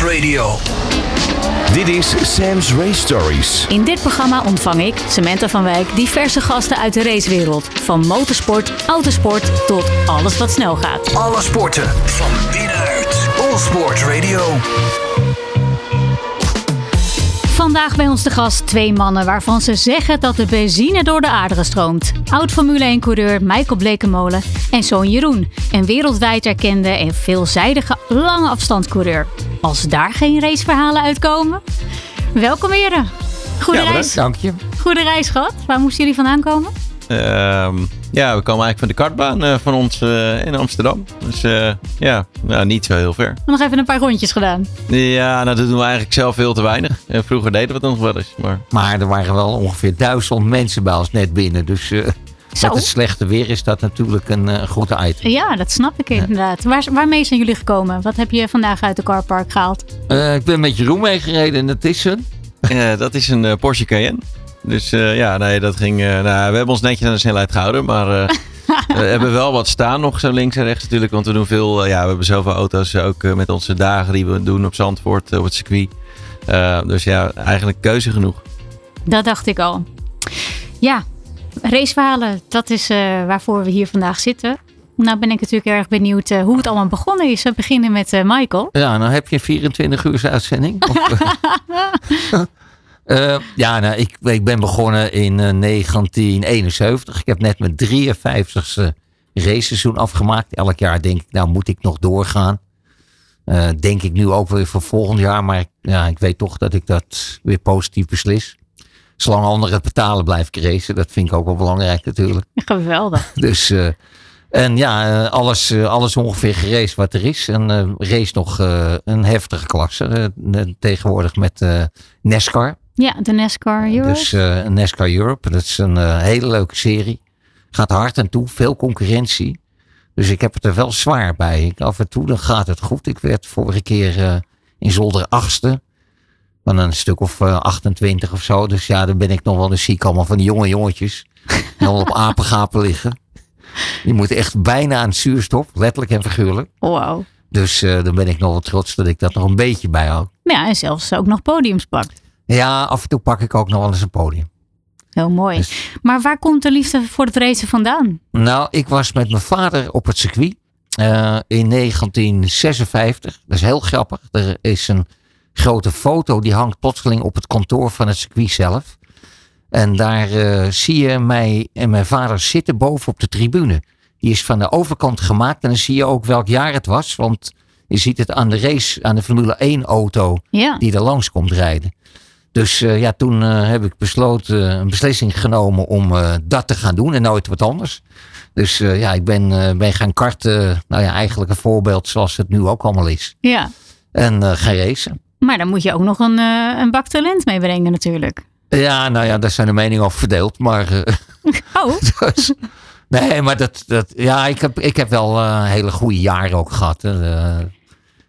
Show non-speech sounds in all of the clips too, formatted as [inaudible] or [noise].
Radio. Dit is Sam's Race Stories. In dit programma ontvang ik, Samantha van Wijk, diverse gasten uit de racewereld. Van motorsport, autosport tot alles wat snel gaat. Alle sporten van binnenuit. All Sports Radio. Vandaag bij ons de gast twee mannen waarvan ze zeggen dat de benzine door de aarderen stroomt. Oud Formule 1-coureur Michael Blekemolen en zoon Jeroen. Een wereldwijd erkende en veelzijdige lange afstandscoureur. Als daar geen raceverhalen uitkomen? Welkom heren. Goede Ja, reis. Dank je. Goede reis gehad. Waar moesten jullie vandaan komen? Ehm, ja, we komen eigenlijk van de kartbaan eh, van ons eh, in Amsterdam. Dus eh, ja, nou, niet zo heel ver. Nog even een paar rondjes gedaan. Ja, nou, dat doen we eigenlijk zelf veel te weinig. Vroeger deden we het nog wel eens. Maar Maar er waren wel ongeveer duizend mensen bij ons net binnen. Dus eh, Zo. met het slechte weer is dat natuurlijk een eh, goed item. Ja, dat snap ik inderdaad. Waar, waarmee zijn jullie gekomen? Wat heb je vandaag uit de carpark gehaald? Eh, ik ben met Jeroen meegereden en dat is [laughs] een. eh, dat is een eh, Porsche Cayenne. Dus eh, ja, nee, dat ging. eh, nou, we hebben ons netjes aan de snelheid gehouden. Maar eh, [laughs] we hebben wel wat staan nog zo links en rechts natuurlijk. Want we doen veel. ja, we hebben zoveel auto's ook met onze dagen die we doen op Zandvoort, op het circuit. Eh, dus ja, eigenlijk keuze genoeg. Dat dacht ik al. Ja, raceverhalen, dat is eh, waarvoor we hier vandaag zitten. Nou ben ik natuurlijk erg benieuwd eh, hoe het allemaal begonnen is. We beginnen met eh, Michael. Ja, nou heb je een 24 uur uitzending. [laughs] Of, [laughs] ja, nou, ik, ik ben begonnen in eh, 1971. Ik heb net mijn 53ste raceseizoen afgemaakt. Elk jaar denk ik, nou moet ik nog doorgaan. Denk ik nu ook weer voor volgend jaar. Maar ja, ik weet toch dat ik dat weer positief beslis. Zolang anderen het betalen blijf ik racen. Dat vind ik ook wel belangrijk natuurlijk. [laughs] Geweldig. Dus, eh, en ja, eh, alles, eh, alles ongeveer geraced wat er is. En eh, race nog een heftige klasse. tegenwoordig met NASCAR. Ja, de NASCAR Europe. Dus NASCAR Europe. Dat is een hele leuke serie. Gaat hard en toe, veel concurrentie. Dus ik heb het er wel zwaar bij. Af en toe dan gaat het goed. Ik werd vorige keer in Zolder achtste. Van een stuk of eh, 28 of zo. Dus ja, dan ben ik nog wel eens ziek allemaal van die jonge jongetjes. [laughs] Die al op apengapen liggen. Die moeten echt bijna aan het zuurstof. Letterlijk en figuurlijk. Wauw. Dus eh, dan ben ik nog wel trots dat ik dat nog een beetje bijhoud. Ja, en zelfs ook nog podiums pakt. Ja, af en toe pak ik ook nog wel eens een podium. Heel mooi. Dus- Maar waar komt de liefde voor het racen vandaan? Nou, ik was met mijn vader op het circuit eh, in 1956. Dat is heel grappig. Er is een grote foto die hangt plotseling op het kantoor van het circuit zelf. En daar eh, zie je mij en mijn vader zitten boven op de tribune. Die is van de overkant gemaakt en dan zie je ook welk jaar het was. Want je ziet het aan de race, aan de Formule 1 auto Ja, die er langs komt rijden. Dus eh, ja, toen eh, heb ik besloten, een beslissing genomen om dat te gaan doen en nooit wat anders. Dus ja, ik ben, ben gaan karten, nou ja, eigenlijk een voorbeeld zoals het nu ook allemaal is. ja. En gaan racen. Maar dan moet je ook nog een, eh, een bak talent meebrengen natuurlijk. Ja, nou ja, daar zijn de meningen over verdeeld. Maar, eh, [laughs] Oh, [laughs] dus- nee, maar dat, dat, ja, ik heb, ik heb wel eh, hele goede jaren ook gehad. hè. Eh,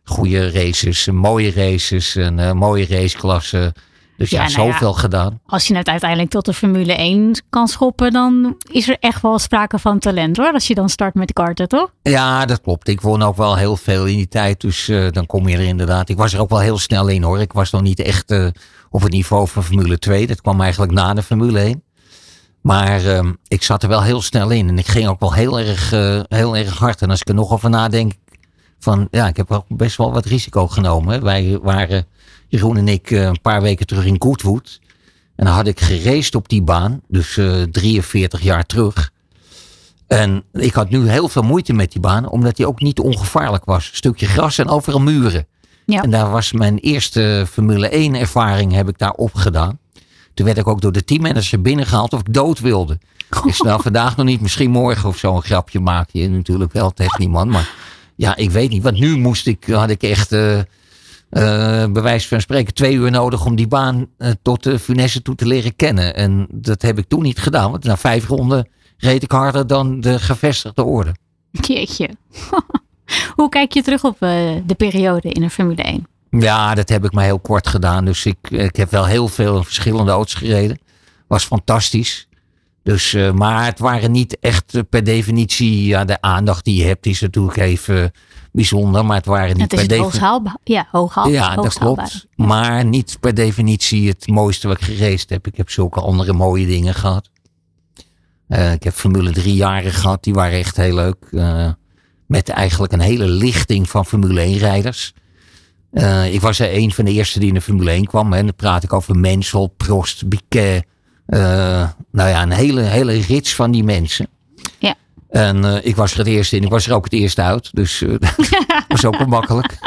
goede races, mooie races, en mooie raceklassen. Dus ja, Ja, nou ja. zoveel gedaan. als je het uiteindelijk tot de Formule 1 kan schoppen, dan is er echt wel sprake van talent hoor. Als je dan start met karten, toch? Ja, dat klopt. Ik won ook wel heel veel in die tijd. Dus eh, dan kom je er inderdaad. Ik was er ook wel heel snel in hoor. Ik was nog niet echt eh, op het niveau van Formule 2. Dat kwam eigenlijk na de Formule 1. Maar ehm, ik zat er wel heel snel in. En ik ging ook wel heel erg, eh, heel erg hard. En als ik er nog over nadenk. Van, ja, ik heb ook best wel wat risico genomen. hè. Wij waren, Jeroen en ik, eh, een paar weken terug in Goodwood. En dan had ik geraced op die baan. Dus eh 43 jaar terug. En ik had nu heel veel moeite met die baan, omdat die ook niet ongevaarlijk was. Een stukje gras en overal muren. Ja. En daar was mijn eerste Formule 1 ervaring heb ik daar opgedaan. Toen werd ik ook door de teammanager binnengehaald of ik dood wilde. [laughs] Ik snel vandaag nog niet, misschien morgen of zo een grapje maak je natuurlijk wel tegen niemand. Maar ja, ik weet niet, want nu moest ik, had ik echt eh eh, bij wijze van spreken twee uur nodig om die baan eh, tot de funesse toe te leren kennen. En dat heb ik toen niet gedaan, want na vijf ronden reed ik harder dan de gevestigde orde. Jeetje. [laughs] Hoe kijk je terug op eh, de periode in de Formule 1? Ja, dat heb ik maar heel kort gedaan. Dus ik, ik heb wel heel veel verschillende auto's gereden. Was fantastisch. Dus, uh, maar het waren niet echt uh, per definitie, ja, de aandacht die je hebt is natuurlijk even bijzonder, maar het waren niet het is per definitie. Ja, hooghaal. Ja, dat klopt. Maar niet per definitie het mooiste wat ik gereisd heb. Ik heb zulke andere mooie dingen gehad. Uh, ik heb Formule 3 jaren gehad, die waren echt heel leuk. met eigenlijk een hele lichting van Formule 1 rijders. Uh, ik was er een van de eerste die in de Formule 1 kwam. En dan praat ik over Mensel, Prost, Biquet. Uh, nou ja, een hele, hele rits van die mensen. Ja. En uh, ik was er het eerste in. Ik was er ook het eerste uit. Dus [laughs] dat was ook wel makkelijk.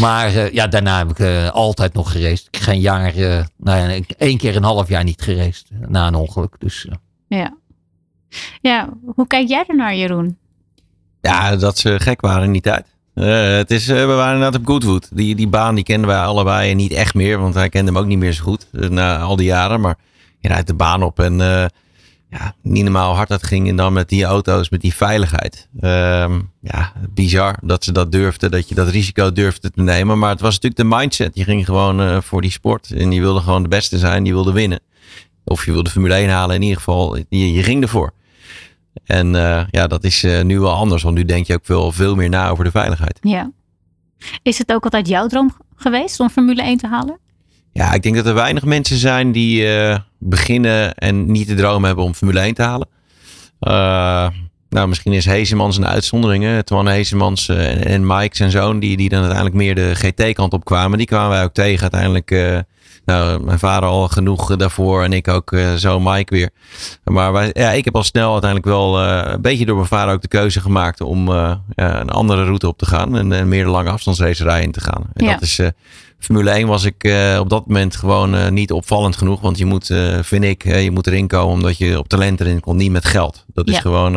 Maar ja, daarna heb ik altijd nog gereisd. Ik heb geen jaar, nou ja, één keer een half jaar niet gereisd. Na een ongeluk. Dus, ja. ja, hoe kijk jij er naar, Jeroen? Ja, dat ze gek waren in die tijd. Uh, het is, uh, we waren inderdaad op Goodwood. Die, die baan die kenden wij allebei niet echt meer. Want hij kende hem ook niet meer zo goed uh, na al die jaren. Maar je rijdt de baan op en ja, niet normaal hard dat ging. En dan met die auto's, met die veiligheid. Ehm, ja, bizar dat ze dat durfden. Dat je dat risico durfde te nemen. Maar het was natuurlijk de mindset. Je ging gewoon voor die sport. En je wilde gewoon de beste zijn. Je wilde winnen. Of je wilde Formule 1 halen. In ieder geval, je, ging ervoor. En uh, ja, dat is uh, nu wel anders, want nu denk je ook veel, veel meer na over de veiligheid. Ja. Is het ook altijd jouw droom geweest om Formule 1 te halen? Ja, ik denk dat er weinig mensen zijn die uh, beginnen en niet de droom hebben om Formule 1 te halen. nou, misschien is Heesemans een uitzondering. Hè? Twan Heesemans en, en Mike zijn zoon, die, die dan uiteindelijk meer de GT-kant op kwamen. Die kwamen wij ook tegen uiteindelijk nou, mijn vader al genoeg daarvoor en ik ook uh, zo Mike weer. Maar wij, ja, ik heb al snel uiteindelijk wel uh, een beetje door mijn vader ook de keuze gemaakt om een andere route op te gaan en, en meer de lange afstandsracerij in te gaan. En ja. dat is Formule 1 was ik op dat moment gewoon niet opvallend genoeg. Want je moet, vind ik, je moet erin komen omdat je op talent erin komt, niet met geld. Dat is gewoon,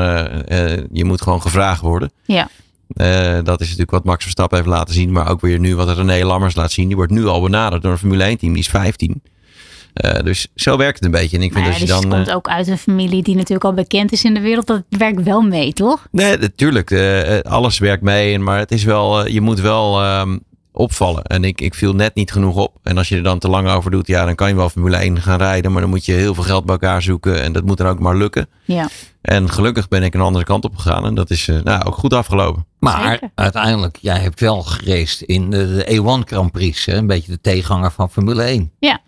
je moet gewoon gevraagd worden. Ja. Eh, dat is natuurlijk wat Max Verstappen heeft laten zien. Maar ook weer nu wat René Lammers laat zien. Die wordt nu al benaderd door een Formule 1 team. Die is 15. Eh, dus zo werkt het een beetje. En ik vind ja, dat dus je dan... komt eh, ook uit een familie die natuurlijk al bekend is in de wereld. Dat werkt wel mee, toch? Nee, natuurlijk. alles werkt mee. Maar het is wel, je moet wel ehm, opvallen. En ik, ik viel net niet genoeg op. En als je er dan te lang over doet, ja, dan kan je wel Formule 1 gaan rijden. Maar dan moet je heel veel geld bij elkaar zoeken. En dat moet dan ook maar lukken. Ja. En gelukkig ben ik een andere kant op gegaan. En dat is eh, nou, ook goed afgelopen. Maar Zeker. uiteindelijk, jij hebt wel gereisd in de, de E1 Grand Prix. Hè? Een beetje de tegenganger van Formule 1. Ja,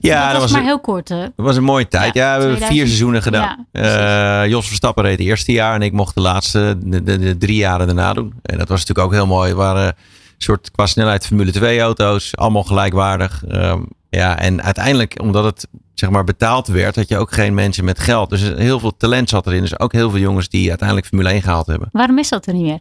Ja, dat was maar een- heel kort. Hè? Dat was een mooie tijd. Ja, Ja, we hebben 2000. vier seizoenen gedaan. Ja, Eh, Jos Verstappen reed het eerste jaar en ik mocht de laatste, de, de, de drie jaren daarna doen. En dat was natuurlijk ook heel mooi. Waren een soort qua snelheid Formule 2 auto's, allemaal gelijkwaardig. Ehm, ja, en uiteindelijk, omdat het zeg maar betaald werd, had je ook geen mensen met geld. Dus heel veel talent zat erin. Dus ook heel veel jongens die uiteindelijk Formule 1 gehaald hebben. Waarom is dat er niet meer?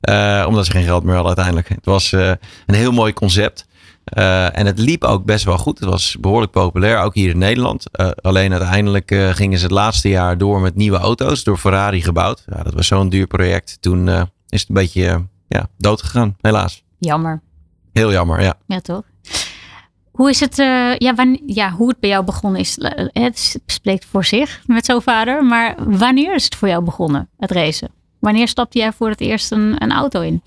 Eh, omdat ze geen geld meer hadden uiteindelijk. Het was eh, een heel mooi concept. Eh, en het liep ook best wel goed. Het was behoorlijk populair, ook hier in Nederland. Alleen uiteindelijk gingen ze het laatste jaar door met nieuwe auto's. Door Ferrari gebouwd. Ja, dat was zo'n duur project. Toen is het een beetje ja, dood gegaan, helaas. Jammer. Heel jammer, ja. Ja, toch? Hoe is het, eh, ja, wanneer, ja, hoe het bij jou begonnen is, eh, het spreekt voor zich met zo'n vader. Maar wanneer is het voor jou begonnen, het racen? Wanneer stapte jij voor het eerst een, een auto in?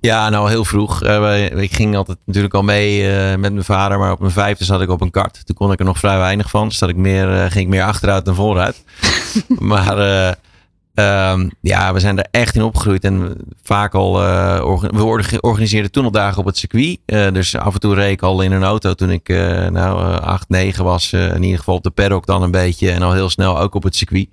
Ja, nou heel vroeg. Eh, wij- ik ging altijd natuurlijk al mee eh, met mijn vader. Maar op mijn vijfde zat ik op een kart. Toen kon ik er nog vrij weinig van. Dus zat ik meer, eh, ging ik meer achteruit dan vooruit. [laughs] maar eh, ehm, ja, we zijn er echt in opgegroeid. En vaak al, eh, we orga- organiseerden toen al dagen op het circuit. Eh, dus af en toe reed ik al in een auto toen ik eh, nou, eh, 8, 9 was. In ieder geval op de paddock dan een beetje. En al heel snel ook op het circuit.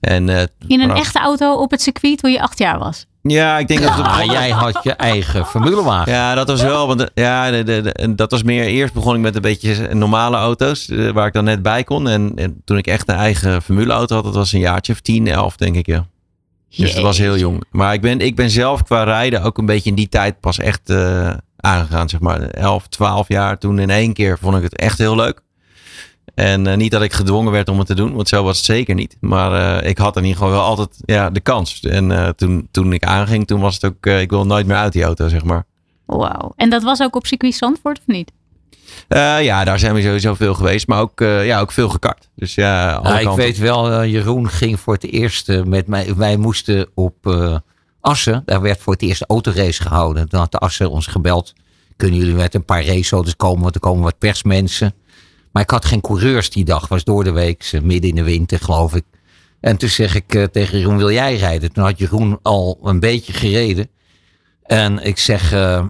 En, In een vanaf- echte auto op het circuit toen je acht jaar was? Ja, ik denk dat het Maar jij had je eigen formulewagen. Ja, dat was wel. Want ja, de, de, de- dat was meer. Eerst begon ik met een beetje normale auto's. eh, waar ik dan net bij kon. En, en toen ik echt een eigen formuleauto had, dat was een jaartje of 10, 11, denk ik. Ja. Dus dat was heel jong. Maar ik ben, ik ben zelf qua rijden ook een beetje in die tijd pas echt eh, aangegaan. Zeg maar 11, 12 jaar. Toen in één keer vond ik het echt heel leuk. En eh, niet dat ik gedwongen werd om het te doen, want zo was het zeker niet. Maar eh, ik had in ieder geval wel altijd ja, de kans. En eh, toen, toen ik aanging, toen was het ook, eh, ik wil nooit meer uit die auto, zeg maar. Wauw. En dat was ook op circuit Zandvoort of niet? Eh, ja, daar zijn we sowieso veel geweest, maar ook, eh, ja, ook veel gekart. Dus ja, alle Nou, ik weet wel, Jeroen ging voor het eerst met mij. Wij moesten op eh, Assen, daar werd voor het eerst een autorace gehouden. Toen had de Assen ons gebeld. Kunnen jullie met een paar raceauto's komen? Want er komen wat persmensen. Maar ik had geen coureurs die dag. Was door de week, midden in de winter geloof ik. En toen zeg ik uh, tegen Jeroen, wil jij rijden? Toen had Jeroen al een beetje gereden. En ik zeg, uh,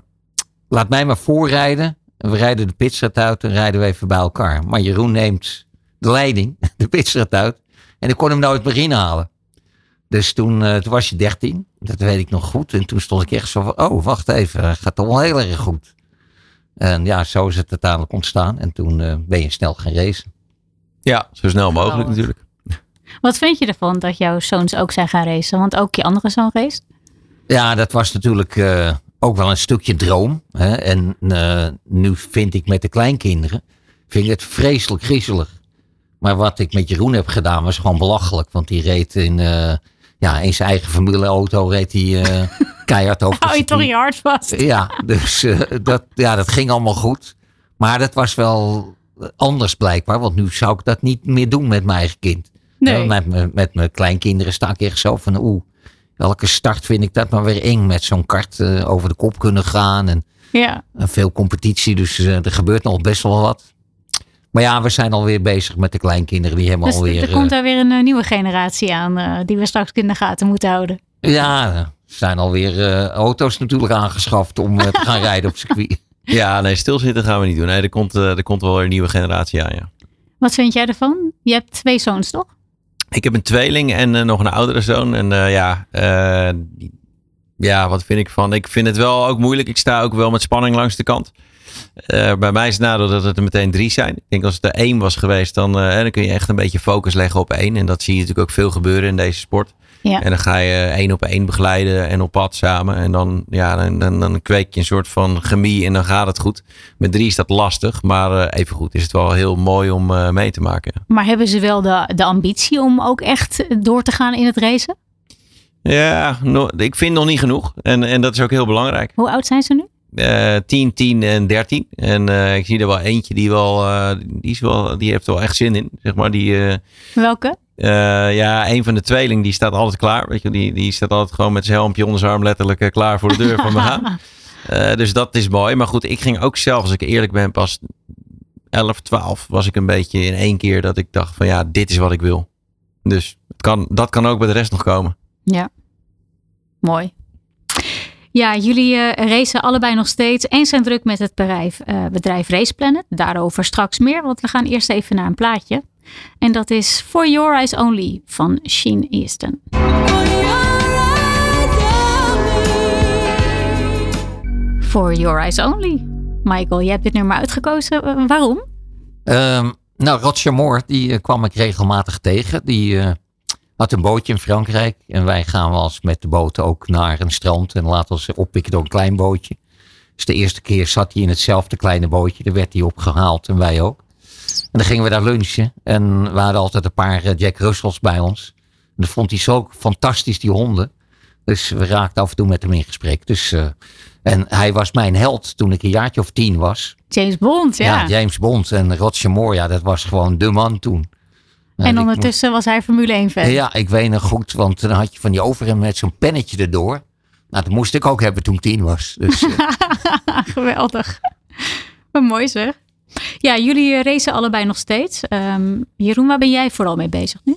laat mij maar voorrijden. We rijden de pitstraat uit en rijden we even bij elkaar. Maar Jeroen neemt de leiding, [laughs] de pitstraat uit. En ik kon hem nooit meer inhalen. Dus toen, toen was je 13. Dat weet ik nog goed. En toen stond ik echt zo van, oh, wacht even. Gaat toch wel heel erg goed. En ja, zo is het uiteindelijk ontstaan. En toen uh, ben je snel gaan racen. Ja, zo snel mogelijk natuurlijk. Wat vind je ervan dat jouw zoons ook zijn gaan racen? Want ook je andere zoon race? Ja, dat was natuurlijk uh, ook wel een stukje droom. Hè? En uh, nu vind ik met de kleinkinderen, vind ik het vreselijk griezelig. Maar wat ik met Jeroen heb gedaan was gewoon belachelijk. Want die reed in, uh, ja, in zijn eigen familieauto reed hij [laughs] keihard over Hou je toch je hart vast? Ja, dus dat, ja, dat ging allemaal goed. Maar dat was wel anders blijkbaar. Want nu zou ik dat niet meer doen met mijn eigen kind. Nee. Met, met, met mijn kleinkinderen sta ik echt zo van oeh, welke start vind ik dat maar weer eng met zo'n kart uh, over de kop kunnen gaan. En, ja. en veel competitie, dus uh, er gebeurt nog best wel wat. Maar ja, we zijn alweer bezig met de kleinkinderen. Die hebben dus alweer. Er komt daar weer een nieuwe generatie aan die we straks in de gaten moeten houden. Ja, zijn alweer auto's natuurlijk aangeschaft om te gaan [laughs] rijden op circuit. Ja, nee, stilzitten gaan we niet doen. Nee, er komt, er komt wel weer een nieuwe generatie aan, ja. Wat vind jij ervan? Je hebt twee zoons, toch? Ik heb een tweeling en uh, nog een oudere zoon. En uh, ja, uh, ja, wat vind ik van? Ik vind het wel ook moeilijk. Ik sta ook wel met spanning langs de kant. bij mij is het nadeel dat het er meteen drie zijn. Ik denk als het er één was geweest, dan, dan kun je echt een beetje focus leggen op één. En dat zie je natuurlijk ook veel gebeuren in deze sport. Ja. En dan ga je één op één begeleiden en op pad samen. En dan, ja, dan, dan, dan kweek je een soort van chemie en dan gaat het goed. Met drie is dat lastig, maar uh, even goed is het wel heel mooi om uh, mee te maken. Maar hebben ze wel de, de ambitie om ook echt door te gaan in het racen? Ja, no, ik vind nog niet genoeg. En, en dat is ook heel belangrijk. Hoe oud zijn ze nu? Uh, 10, 10 en 13. En uh, ik zie er wel eentje die wel, uh, die, is wel, die heeft er wel echt zin in. Zeg maar, die, uh, Welke? ja, een van de tweeling die staat altijd klaar. Weet je, die, die staat altijd gewoon met zijn helmpje onder zijn arm letterlijk klaar voor de deur van me gaan. [laughs] dus dat is mooi. Maar goed, ik ging ook zelf, als ik eerlijk ben, pas 11, 12 was ik een beetje in één keer dat ik dacht van ja, dit is wat ik wil. Dus het kan, dat kan ook bij de rest nog komen. Ja, mooi. Ja, jullie uh, racen allebei nog steeds en zijn druk met het bedrijf, uh, bedrijf Race Planet. Daarover straks meer, want we gaan eerst even naar een plaatje. En dat is For Your Eyes Only van Sheen Easton. For Your Eyes Only. Michael, je hebt dit nummer uitgekozen. Uh, waarom? Um, nou, Roger Moore, die kwam ik regelmatig tegen. Die had een bootje in Frankrijk. En wij gaan wel eens met de boot ook naar een strand. En laten ons oppikken door een klein bootje. Dus de eerste keer zat hij in hetzelfde kleine bootje. Daar werd hij opgehaald en wij ook. En dan gingen we daar lunchen. En we hadden altijd een paar Jack Russells bij ons. En dat vond hij zo fantastisch, die honden. Dus we raakten af en toe met hem in gesprek. Dus, uh, en hij was mijn held toen ik een jaartje of tien was. James Bond, ja. Ja, James Bond. En Roger Moore, ja, dat was gewoon de man toen. En ondertussen was hij Formule 1 fan. Ja, ik weet nog goed, want dan had je van die overhemd met zo'n pennetje erdoor. Nou, dat moest ik ook hebben toen ik tien was. Dus, uh... [laughs] Geweldig. Wat mooi zeg. Ja, jullie racen allebei nog steeds. Um, Jeroen, waar ben jij vooral mee bezig nu?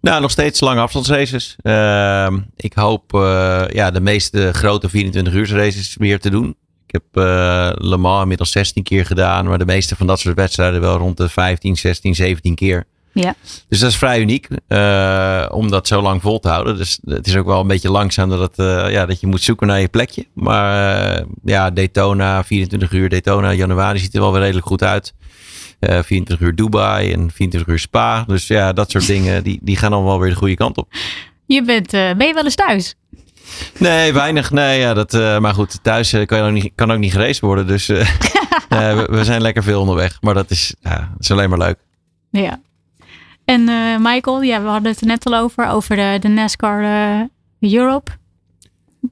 Nou, nog steeds lange afstandsraces. Uh, ik hoop uh, ja, de meeste grote 24 uur races weer te doen. Ik heb uh, Le Mans inmiddels 16 keer gedaan, maar de meeste van dat soort wedstrijden wel rond de 15, 16, 17 keer. Ja. Dus dat is vrij uniek uh, om dat zo lang vol te houden. Dus het is ook wel een beetje langzaam dat, het, uh, ja, dat je moet zoeken naar je plekje. Maar uh, ja, Daytona, 24 uur Daytona, januari ziet er wel weer redelijk goed uit. 24 uur Dubai en 24 uur Spa. Dus ja, dat soort dingen die, die gaan dan wel weer de goede kant op. Je bent, ben je wel eens thuis? Nee, weinig. Nee, ja, dat, maar goed, thuis kan, je ook niet, kan ook niet gereisd worden. Dus [laughs] we, we, zijn lekker veel onderweg. Maar dat is, ja, dat is alleen maar leuk. Ja. En uh, Michael, ja, we hadden het er net al over, over de, de NASCAR uh, Europe.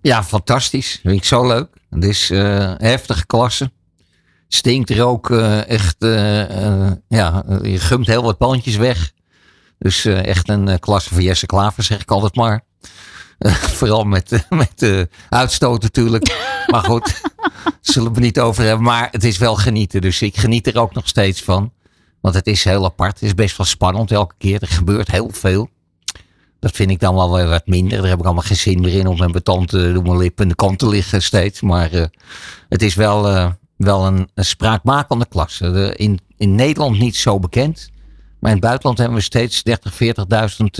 Ja, fantastisch. Vind ik zo leuk. Het is uh, heftige klasse. Stinkt er ook echt, ja, je gumt heel wat bandjes weg. Dus echt een klasse van Jesse Klaver, zeg ik altijd maar. [laughs] vooral met, met de uitstoot natuurlijk. maar goed, [laughs] zullen we het niet over hebben. Maar het is wel genieten. Dus ik geniet er ook nog steeds van. Want het is heel apart. Het is best wel spannend elke keer. Er gebeurt heel veel. Dat vind ik dan wel weer wat minder. Daar heb ik allemaal geen zin meer in om mijn beton te doen mijn lip in de kant te liggen steeds. Maar uh, het is wel, uh, wel een, een spraakmakende klasse. In, in Nederland niet zo bekend. Maar in het buitenland hebben we steeds 30, 40.000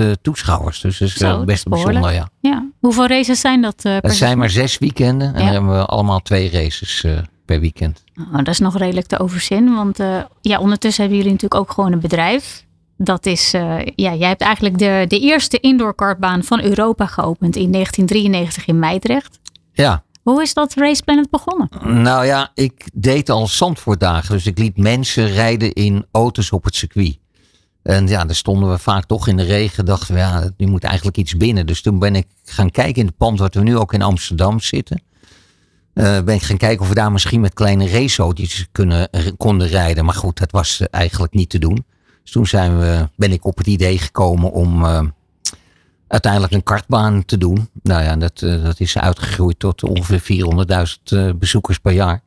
uh, toeschouwers. Dus dat is Zo, best dat is bijzonder, ja. Ja. Hoeveel races zijn dat? Uh, Het zijn maar zes weekenden. En Ja. dan hebben we allemaal twee races eh, per weekend. Oh, dat is nog redelijk te overzien. Want eh, ja, ondertussen hebben jullie natuurlijk ook gewoon een bedrijf. Dat is, eh, ja, jij hebt eigenlijk de, de eerste indoor kartbaan van Europa geopend in 1993 in Meidrecht. Ja, Hoe is dat Race Planet begonnen? nou ja, ik deed al Zandvoortdagen. Dus ik liet mensen rijden in auto's op het circuit. En ja, daar stonden we vaak toch in de regen. Dachten we, ja, nu moet eigenlijk iets binnen. Dus toen ben ik gaan kijken in het pand wat we nu ook in Amsterdam zitten. Eh, ben ik gaan kijken of we daar misschien met kleine raceauto's kunnen, konden rijden. Maar goed, dat was eh, eigenlijk niet te doen. Dus toen zijn we, ben ik op het idee gekomen om eh, uiteindelijk een kartbaan te doen. Nou ja, dat, dat is uitgegroeid tot ongeveer 400.000 eh, bezoekers per jaar.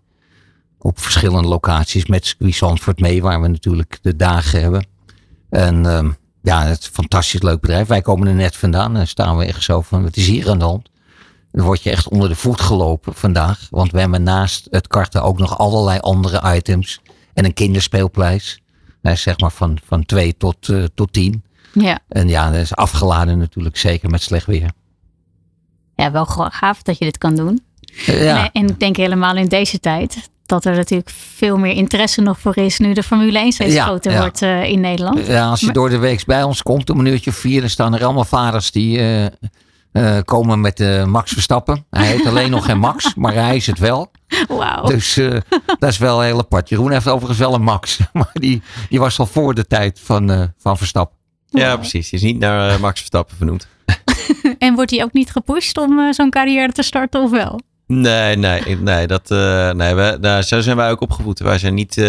Op verschillende locaties met Zandvoort mee, waar we natuurlijk de dagen hebben. En ehm, ja, het is een fantastisch leuk bedrijf. Wij komen er net vandaan en staan we echt zo van, wat is hier aan de hand? Dan word je echt onder de voet gelopen vandaag. Want we hebben naast het karten ook nog allerlei andere items. En een kinderspeelpleis. Nou, zeg maar van, van 2 tot, eh, tot 10. Ja, En ja, dat is afgeladen natuurlijk, zeker met slecht weer. ja wel gaaf dat je dit kan doen. Eh, Ja, En, en ik denk helemaal in deze tijd dat er natuurlijk veel meer interesse nog voor is nu de Formule 1 steeds Ja, groter ja. wordt eh, in Nederland. ja, als je Maar- door de week bij ons komt, om een uurtje vier, dan staan er allemaal vaders die eh, komen met eh, Max Verstappen. Hij heet alleen nog geen Max, [laughs] maar hij is het wel. Wauw. Dus eh, dat is wel heel apart. Jeroen heeft overigens wel een Max, [laughs] maar die, die was al voor de tijd van, eh, van Verstappen. Ja, precies. Die is niet naar Max Verstappen vernoemd. [laughs] En wordt hij ook niet gepusht om zo'n carrière te starten of wel? Nee, nee, nee, dat, eh, nee we, nou, zo zijn wij ook opgevoed. Wij zijn niet, eh,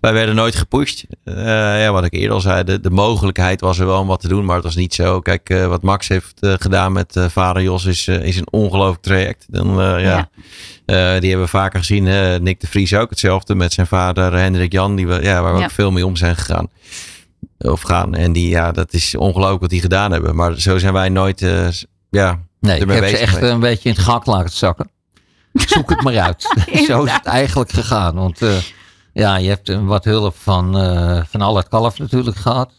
wij werden nooit gepusht. Eh, ja, wat ik eerder al zei, de, de mogelijkheid was er wel om wat te doen, maar het was niet zo. Kijk, wat Max heeft gedaan met vader Jos is, is een ongelooflijk traject. Dan, ja. Die hebben we vaker gezien. Nick de Vries ook hetzelfde met zijn vader Hendrik Jan, die we, ja, waar we Ja. ook veel mee om zijn gegaan. Of gaan. En die, ja, dat is ongelooflijk wat die gedaan hebben. Maar zo zijn wij nooit, eh, ja, Nee, ik heb ze echt een beetje in het gak laten zakken. Zoek het maar uit. [laughs] [laughs] Zo is het eigenlijk gegaan. Want eh, ja, je hebt eh, wat hulp van, eh van Allard Kalf natuurlijk gehad.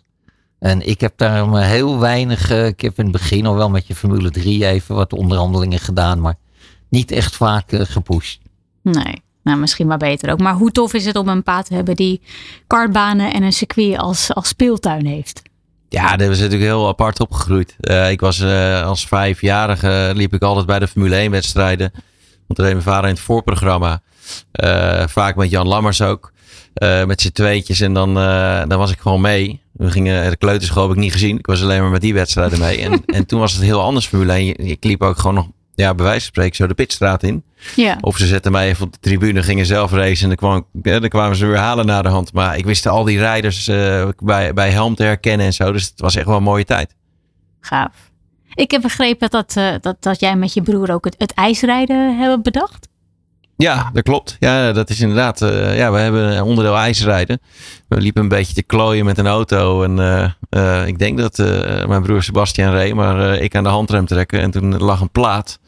En ik heb daar heel weinig. ik heb in het begin al wel met je Formule 3 even wat onderhandelingen gedaan. Maar niet echt vaak gepusht. Nee, nou misschien maar beter ook. Maar hoe tof is het om een paard te hebben die kartbanen en een circuit als, als speeltuin heeft? Ja, daar was natuurlijk heel apart opgegroeid. Eh, ik was eh, als vijfjarige liep ik altijd bij de Formule 1 wedstrijden. Want deed mijn vader in het voorprogramma. Eh, vaak met Jan Lammers ook. Met z'n tweetjes. En dan, dan was ik gewoon mee. We gingen, de kleuterschool heb ik niet gezien. Ik was alleen maar met die wedstrijden mee. En, [laughs] en toen was het heel anders Formule 1. Ik liep ook gewoon nog, ja, bij wijze van spreken, zo de pitstraat in. Ja, Of ze zetten mij even op de tribune, gingen zelf racen. En dan, kwam, ja, dan kwamen ze weer halen naar de hand. Maar ik wist al die rijders eh, bij, bij Helm te herkennen en zo. Dus het was echt wel een mooie tijd. gaaf. Ik heb begrepen dat, eh, dat, dat jij met je broer ook het, het ijsrijden hebben bedacht. Ja, dat klopt. Ja, dat is inderdaad. eh, ja, we hebben een onderdeel ijsrijden. We liepen een beetje te klooien met een auto. En ik denk dat mijn broer Sebastian reed, maar ik aan de handrem trekken. En toen lag een plaat.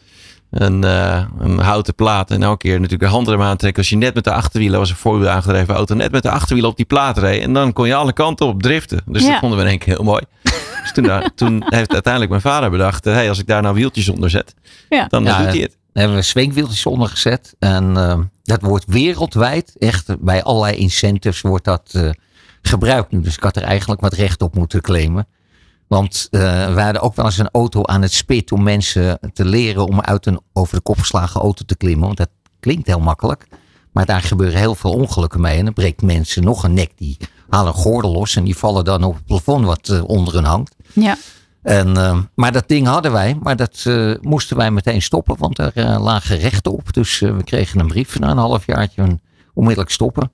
Een, eh, een houten plaat. En elke keer natuurlijk de handrem aantrekken. Als je net met de achterwielen, was een voorwiel aangedreven auto, net met de achterwielen op die plaat reed. En dan kon je alle kanten op driften. Dus Ja. dat vonden we in één keer heel mooi. [laughs] Dus toen, nou, toen heeft uiteindelijk mijn vader bedacht: hey, als ik daar nou wieltjes onder zet, Ja. dan Ja, doet hij het. Daar hebben we zwenkwieltjes onder gezet. En eh, dat wordt wereldwijd, echt bij allerlei incentives wordt dat eh, gebruikt nu. Dus ik had er eigenlijk wat recht op moeten claimen. Want eh we hadden ook wel eens een auto aan het spit om mensen te leren om uit een over de kop geslagen auto te klimmen. Want dat klinkt heel makkelijk. Maar daar gebeuren heel veel ongelukken mee. En dan breekt mensen nog een nek. Die halen een gordel los en die vallen dan op het plafond wat eh, onder hun hangt. Ja, En, eh, maar dat ding hadden wij, maar dat moesten wij meteen stoppen, want er lagen rechten op. Dus we kregen een brief na een halfjaartje en onmiddellijk stoppen.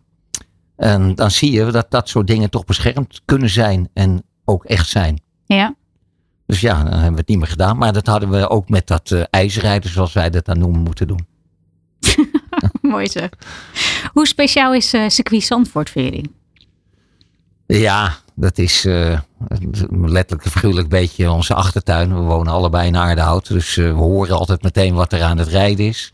En dan zie je dat dat soort dingen toch beschermd kunnen zijn en ook echt zijn. Ja. Dus ja, dan hebben we het niet meer gedaan. Maar dat hadden we ook met dat eh ijzerrijden, zoals wij dat dan noemen, moeten doen. [laughs] mooi zeg. Hoe speciaal is eh circuit Zandvoort? Ja, dat is uh, letterlijk een figuurlijk beetje onze achtertuin. We wonen allebei in Aardehout, dus uh, we horen altijd meteen wat er aan het rijden is.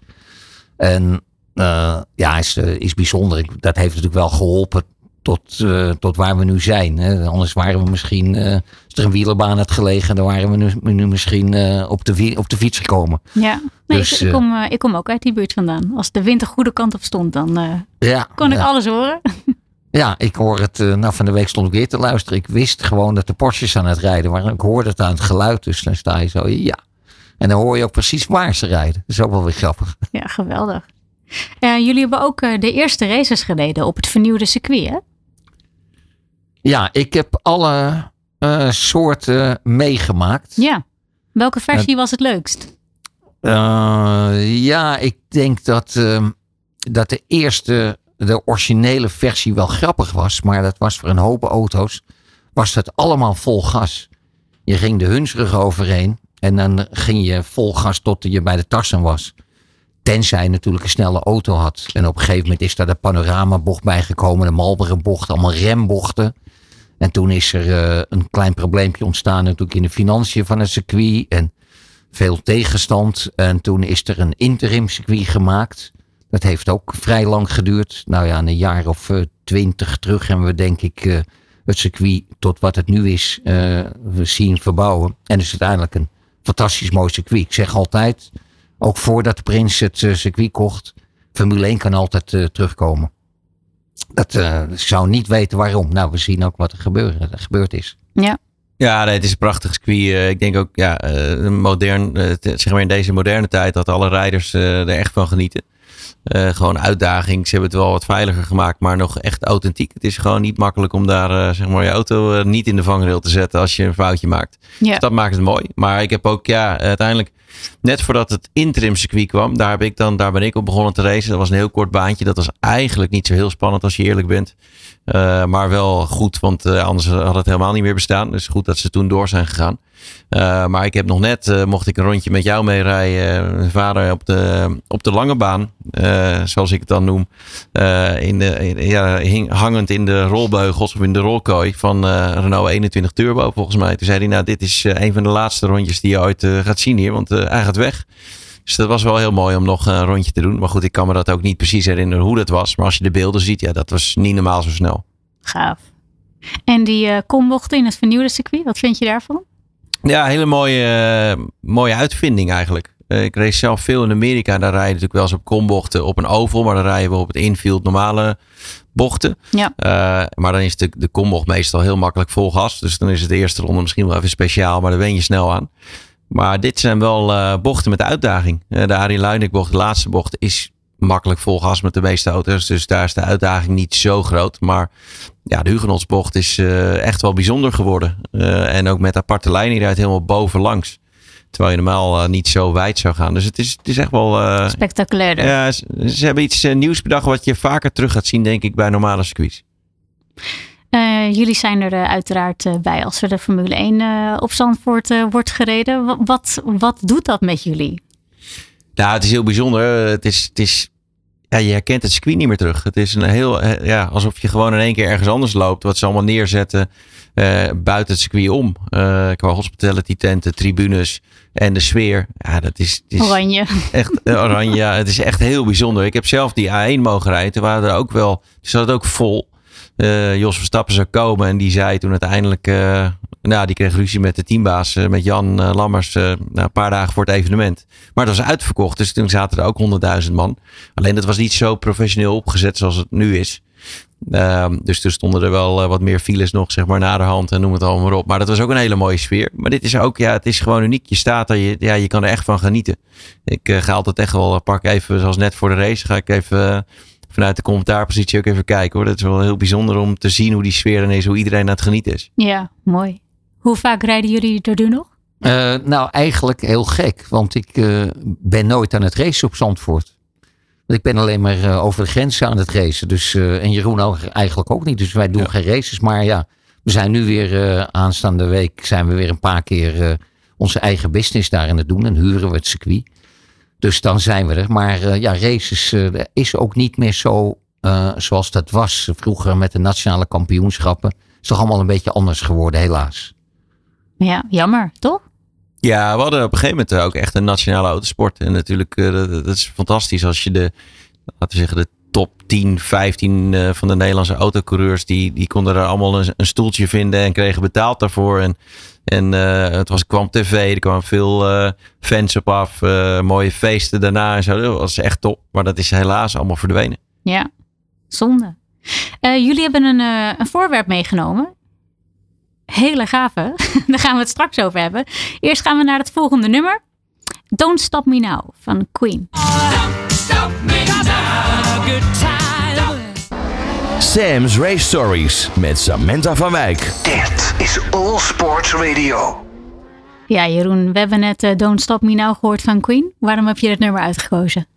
En uh, ja, is, is bijzonder. Dat heeft natuurlijk wel geholpen tot, uh, tot waar we nu zijn. Hè. Anders waren we misschien, uh, als er een wielerbaan had gelegen, dan waren we nu, nu misschien uh, op, de, op de fiets gekomen. Ja, nee, dus, ik, ik, kom, ik kom ook uit die buurt vandaan. Als de wind de goede kant op stond, dan ja, kon ik ja. alles horen. [laughs] Ja, ik hoor het. nou, van de week stond ik weer te luisteren. Ik wist gewoon dat de Porsches aan het rijden waren. Ik hoorde het aan het geluid, dus dan sta je zo, ja. En dan hoor je ook precies waar ze rijden. Dat is ook wel weer grappig. Ja, geweldig. jullie hebben ook de eerste races gereden op het vernieuwde circuit, hè? Ja, ik heb alle uh, soorten meegemaakt. Ja. Welke versie uh, was het leukst? Uh, ja, ik denk dat, ehm, dat de eerste, de originele versie wel grappig was. Maar dat was voor een hoop auto's, was dat allemaal vol gas. Je ging de Hunsrug overheen en dan ging je vol gas tot je bij de Tarsen was. Tenzij je natuurlijk een snelle auto had. En op een gegeven moment is daar de panoramabocht bijgekomen, de Marlboro bocht, allemaal rembochten. En toen is er uh, een klein probleempje ontstaan natuurlijk in de financiën van het circuit en veel tegenstand. En toen is er een interim circuit gemaakt. Dat heeft ook vrij lang geduurd. Nou ja, een jaar of uh, twintig terug hebben we denk ik uh, het circuit tot wat het nu is zien verbouwen. En is uiteindelijk een fantastisch mooi circuit. Ik zeg altijd, ook voordat Prins het circuit kocht, Formule 1 kan altijd terugkomen. Dat uh, zou niet weten waarom. Nou, we zien ook wat er, er gebeurd is. Ja. Ja, nee, het is een prachtig circuit. Uh, ik denk ook, ja, uh, modern, zeg maar in deze moderne tijd, dat alle rijders er echt van genieten. gewoon uitdaging. Ze hebben het wel wat veiliger gemaakt, maar nog echt authentiek. Het is gewoon niet makkelijk om daar zeg maar je auto niet in de vangrail te zetten als je een foutje maakt. Ja. Dus dat maakt het mooi. Maar ik heb ook, ja, uiteindelijk net voordat het interim circuit kwam, daar, heb ik dan, daar ben ik op begonnen te racen. Dat was een heel kort baantje. Dat was eigenlijk niet zo heel spannend als je eerlijk bent. Uh, maar wel goed, want uh, anders had het helemaal niet meer bestaan. Dus goed dat ze toen door zijn gegaan. Uh, maar ik heb nog net, mocht ik een rondje met jou meerijden. Mijn vader op de, op de lange baan, zoals ik het dan noem. in de, in, ja, hangend in de rolbeugels of in de rolkooi van Renault 21 Turbo volgens mij. Toen zei hij, nou dit is een van de laatste rondjes die je ooit gaat zien hier. Want hij gaat weg. Dus dat was wel heel mooi om nog een rondje te doen. Maar goed, ik kan me dat ook niet precies herinneren hoe dat was. Maar als je de beelden ziet, ja, dat was niet normaal zo snel. Gaaf. En die uh, kombochten in het vernieuwde circuit, wat vind je daarvan? Ja, hele mooie, uh, mooie uitvinding eigenlijk. Uh, ik race zelf veel in Amerika. Daar rijden natuurlijk wel eens op kombochten op een oval. Maar dan rijden we op het infield normale bochten. Ja. maar dan is de, de kombocht meestal heel makkelijk vol gas. Dus dan is het de eerste ronde misschien wel even speciaal. Maar daar wen je snel aan. Maar dit zijn wel uh, bochten met uitdaging. Uh, de Arie Luinik bocht, de laatste bocht, is makkelijk vol gas met de meeste auto's. Dus daar is de uitdaging niet zo groot. Maar ja, de Hugenotsbocht is uh, echt wel bijzonder geworden. en ook met aparte lijnen rijdt helemaal bovenlangs. Terwijl je normaal niet zo wijd zou gaan. Dus het is, het is echt wel... Spectaculair. Ja, ze, ze, hebben iets nieuws bedacht wat je vaker terug gaat zien, denk ik, bij normale circuits. Uh, jullie zijn er uh, uiteraard uh, bij als er de Formule 1 op Zandvoort wordt gereden. Wat, wat doet dat met jullie? Nou, het is heel bijzonder. Het is, het is, ja, je herkent het circuit niet meer terug. Het is een heel, ja, alsof je gewoon in één keer ergens anders loopt. Wat ze allemaal neerzetten buiten het circuit om. qua hospitality tenten, tribunes en de sfeer. Ja, dat is, is oranje. Echt oranje. ja, het is echt heel bijzonder. Ik heb zelf die A1 mogen rijden. Toen waren er ook wel, zat ook vol uh, Jos Verstappen zou komen. En die zei toen uiteindelijk, uh, nou, die kreeg ruzie met de teambaas, uh, met Jan Lammers, een paar dagen voor het evenement. Maar het was uitverkocht, dus toen zaten er ook honderdduizend man. Alleen dat was niet zo professioneel opgezet zoals het nu is. Ehm, dus toen stonden er wel wat meer files nog, zeg maar, naderhand en noem het allemaal maar op. Maar dat was ook een hele mooie sfeer. Maar dit is ook, ja, het is gewoon uniek. Je staat er, je, ja, je kan er echt van genieten. Ik ga altijd echt wel, pak even, zoals net voor de race, ga ik even vanuit de commentaarpositie ook even kijken hoor. Dat is wel heel bijzonder om te zien hoe die sfeer is, hoe iedereen aan het genieten is. Ja, mooi. Hoe vaak rijden jullie er nu nog? Uh, nou, eigenlijk heel gek, want ik uh, ben nooit aan het racen op Zandvoort. Ik ben alleen maar uh, over de grens aan het racen. Dus, en Jeroen ook, eigenlijk ook niet. Dus wij doen ja. geen races. Maar ja, we zijn nu weer aanstaande week zijn we weer een paar keer onze eigen business daarin het doen. En huren we het circuit. Dus dan zijn we er. Maar uh, ja, races uh, is ook niet meer zo uh, zoals dat was vroeger met de nationale kampioenschappen. is toch allemaal een beetje anders geworden, helaas. Ja, jammer, toch? Ja, we hadden op een gegeven moment ook echt een nationale autosport. En natuurlijk, uh, dat, dat, is fantastisch als je de, laten we zeggen, de top 10, 15 uh, van de Nederlandse autocoureurs, die, die konden er allemaal een, stoeltje vinden en kregen betaald daarvoor. En, en uh, het was, kwam tv, er kwamen veel uh, fans op af, mooie feesten daarna en zo. Dat was echt top. Maar dat is helaas allemaal verdwenen. Ja, zonde. jullie hebben een, een voorwerp meegenomen hele gave. [laughs] Daar gaan we het straks over hebben. Eerst gaan we naar het volgende nummer. Don't Stop Me Now van Queen. Sam's Race Stories met Samantha van Wijk. Dit is All Sports Radio. Ja, Jeroen, we hebben net uh, Don't Stop Me Now gehoord van Queen. Waarom heb je dit nummer uitgekozen?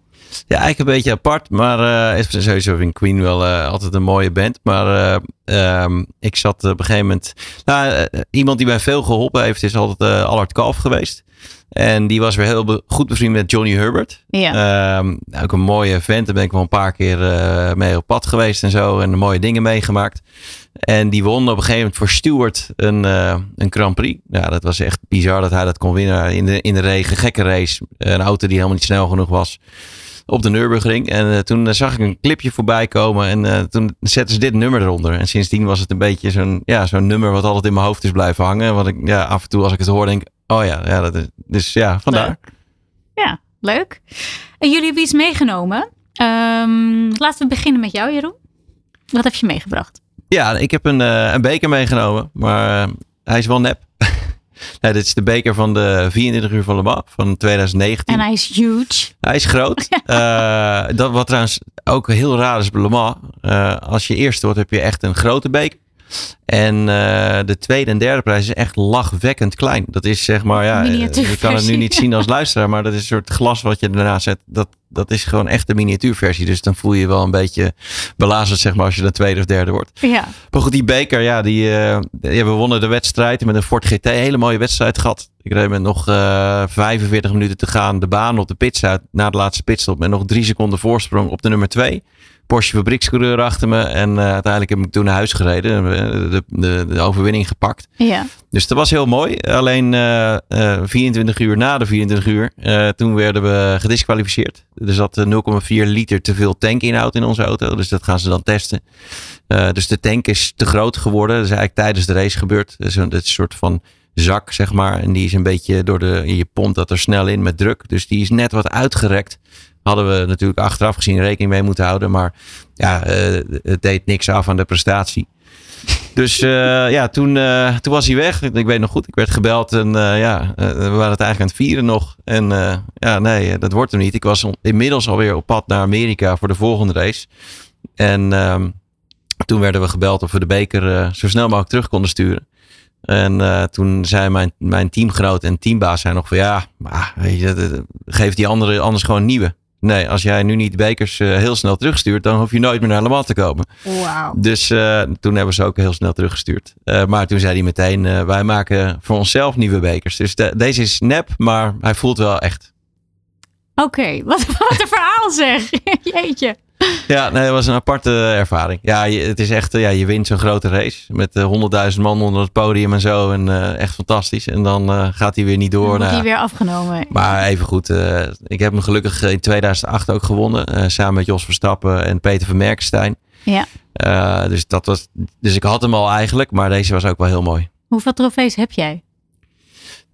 Ja, eigenlijk een beetje apart. Maar uh, sowieso vind Queen wel uh, altijd een mooie band. Maar uh, um, ik zat op een gegeven moment... Nou, iemand die mij veel geholpen heeft is altijd Allard Kalf geweest. En die was weer heel be goed bevriend met Johnny Herbert. Ja. Um, ook een mooie vent. Daar ben ik wel een paar keer mee op pad geweest en zo. En mooie dingen meegemaakt. En die won op een gegeven moment voor Stewart een, een Grand Prix. Ja, dat was echt bizar dat hij dat kon winnen in de, in de regen. Gekke race. Een auto die helemaal niet snel genoeg was op de Nürburgring. En uh, toen zag ik een clipje voorbij komen en uh, toen zetten ze dit nummer eronder. En sindsdien was het een beetje zo'n ja, zo'n nummer wat altijd in mijn hoofd is blijven hangen. Wat ik ja, af en toe als ik het hoor denk, oh ja, ja dat is, dus ja, vandaar. Leuk. Ja, leuk. En jullie hebben iets meegenomen. Um, laten we beginnen met jou, Jeroen. Wat heb je meegebracht? Ja, ik heb een, uh, een beker meegenomen, maar hij is wel nep. [laughs] Nee, dit is de beker van de 24 uur van Le Mans van 2019. En hij is huge. Hij is groot. uh, [laughs] dat wat trouwens ook heel raar is bij Le Mans. Als je eerste wordt heb je echt een grote beker. En uh, de tweede en derde prijs is echt lachwekkend klein. Dat is zeg maar, ja, je kan het nu niet zien als luisteraar, maar dat is een soort glas wat je daarna zet. Dat, dat is gewoon echt de miniatuurversie. Dus dan voel je je wel een beetje belazerd, zeg maar, als je dan tweede of derde wordt. Ja. Maar goed, die beker, ja, die, uh, ja, we wonnen de wedstrijd met een Ford GT. Hele mooie wedstrijd gehad. Ik reed met nog uh, 45 minuten te gaan de baan op de pits uit. Na de laatste pitstop met nog drie seconden voorsprong op de nummer twee. Porsche fabriekscoureur achter me. En uh, uiteindelijk heb ik toen naar huis gereden. De, de, de overwinning gepakt. Ja. Dus dat was heel mooi. Alleen uh, uh, 24 uur na de 24 uur, toen werden we gedisqualificeerd. Er zat 0,4 liter te veel tankinhoud in onze auto. Dus dat gaan ze dan testen. dus de tank is te groot geworden. Dat is eigenlijk tijdens de race gebeurd. Dus dat is een soort van zak, zeg maar. En die is een beetje door de, je pompt dat er snel in met druk. Dus die is net wat uitgerekt hadden we natuurlijk achteraf gezien rekening mee moeten houden. Maar ja, uh, het deed niks af aan de prestatie. Dus uh, ja, toen, uh, toen was hij weg. Ik weet nog goed, ik werd gebeld en ja, we waren het eigenlijk aan het vieren nog. En ja, nee, dat wordt er niet. Ik was inmiddels alweer op pad naar Amerika voor de volgende race. En ehm, toen werden we gebeld of we de beker zo snel mogelijk terug konden sturen. En toen zei mijn, mijn teamgenoot en teambaas zei nog van ja, maar, weet je, geef die andere anders gewoon nieuwe. Nee, als jij nu niet bekers uh, heel snel terugstuurt, dan hoef je nooit meer naar Le Mans te komen. Wow. Dus uh, toen hebben ze ook heel snel teruggestuurd. Uh, maar toen zei hij meteen, wij maken voor onszelf nieuwe bekers. Dus de, deze is nep, maar hij voelt wel echt. Oké, okay. wat, wat een verhaal zeg. [laughs] Jeetje. Ja, nee, dat was een aparte ervaring. Ja, je, het is echt, ja, je wint zo'n grote race met honderdduizend man onder het podium en zo. En uh, echt fantastisch. En dan uh, gaat hij weer niet door. Dan wordt hij weer afgenomen. Maar even goed, uh, ik heb hem gelukkig in 2008 ook gewonnen. samen met Jos Verstappen en Peter van Merkenstein. Ja. dus, dat was, dus ik had hem al eigenlijk, maar deze was ook wel heel mooi. Hoeveel trofees heb jij?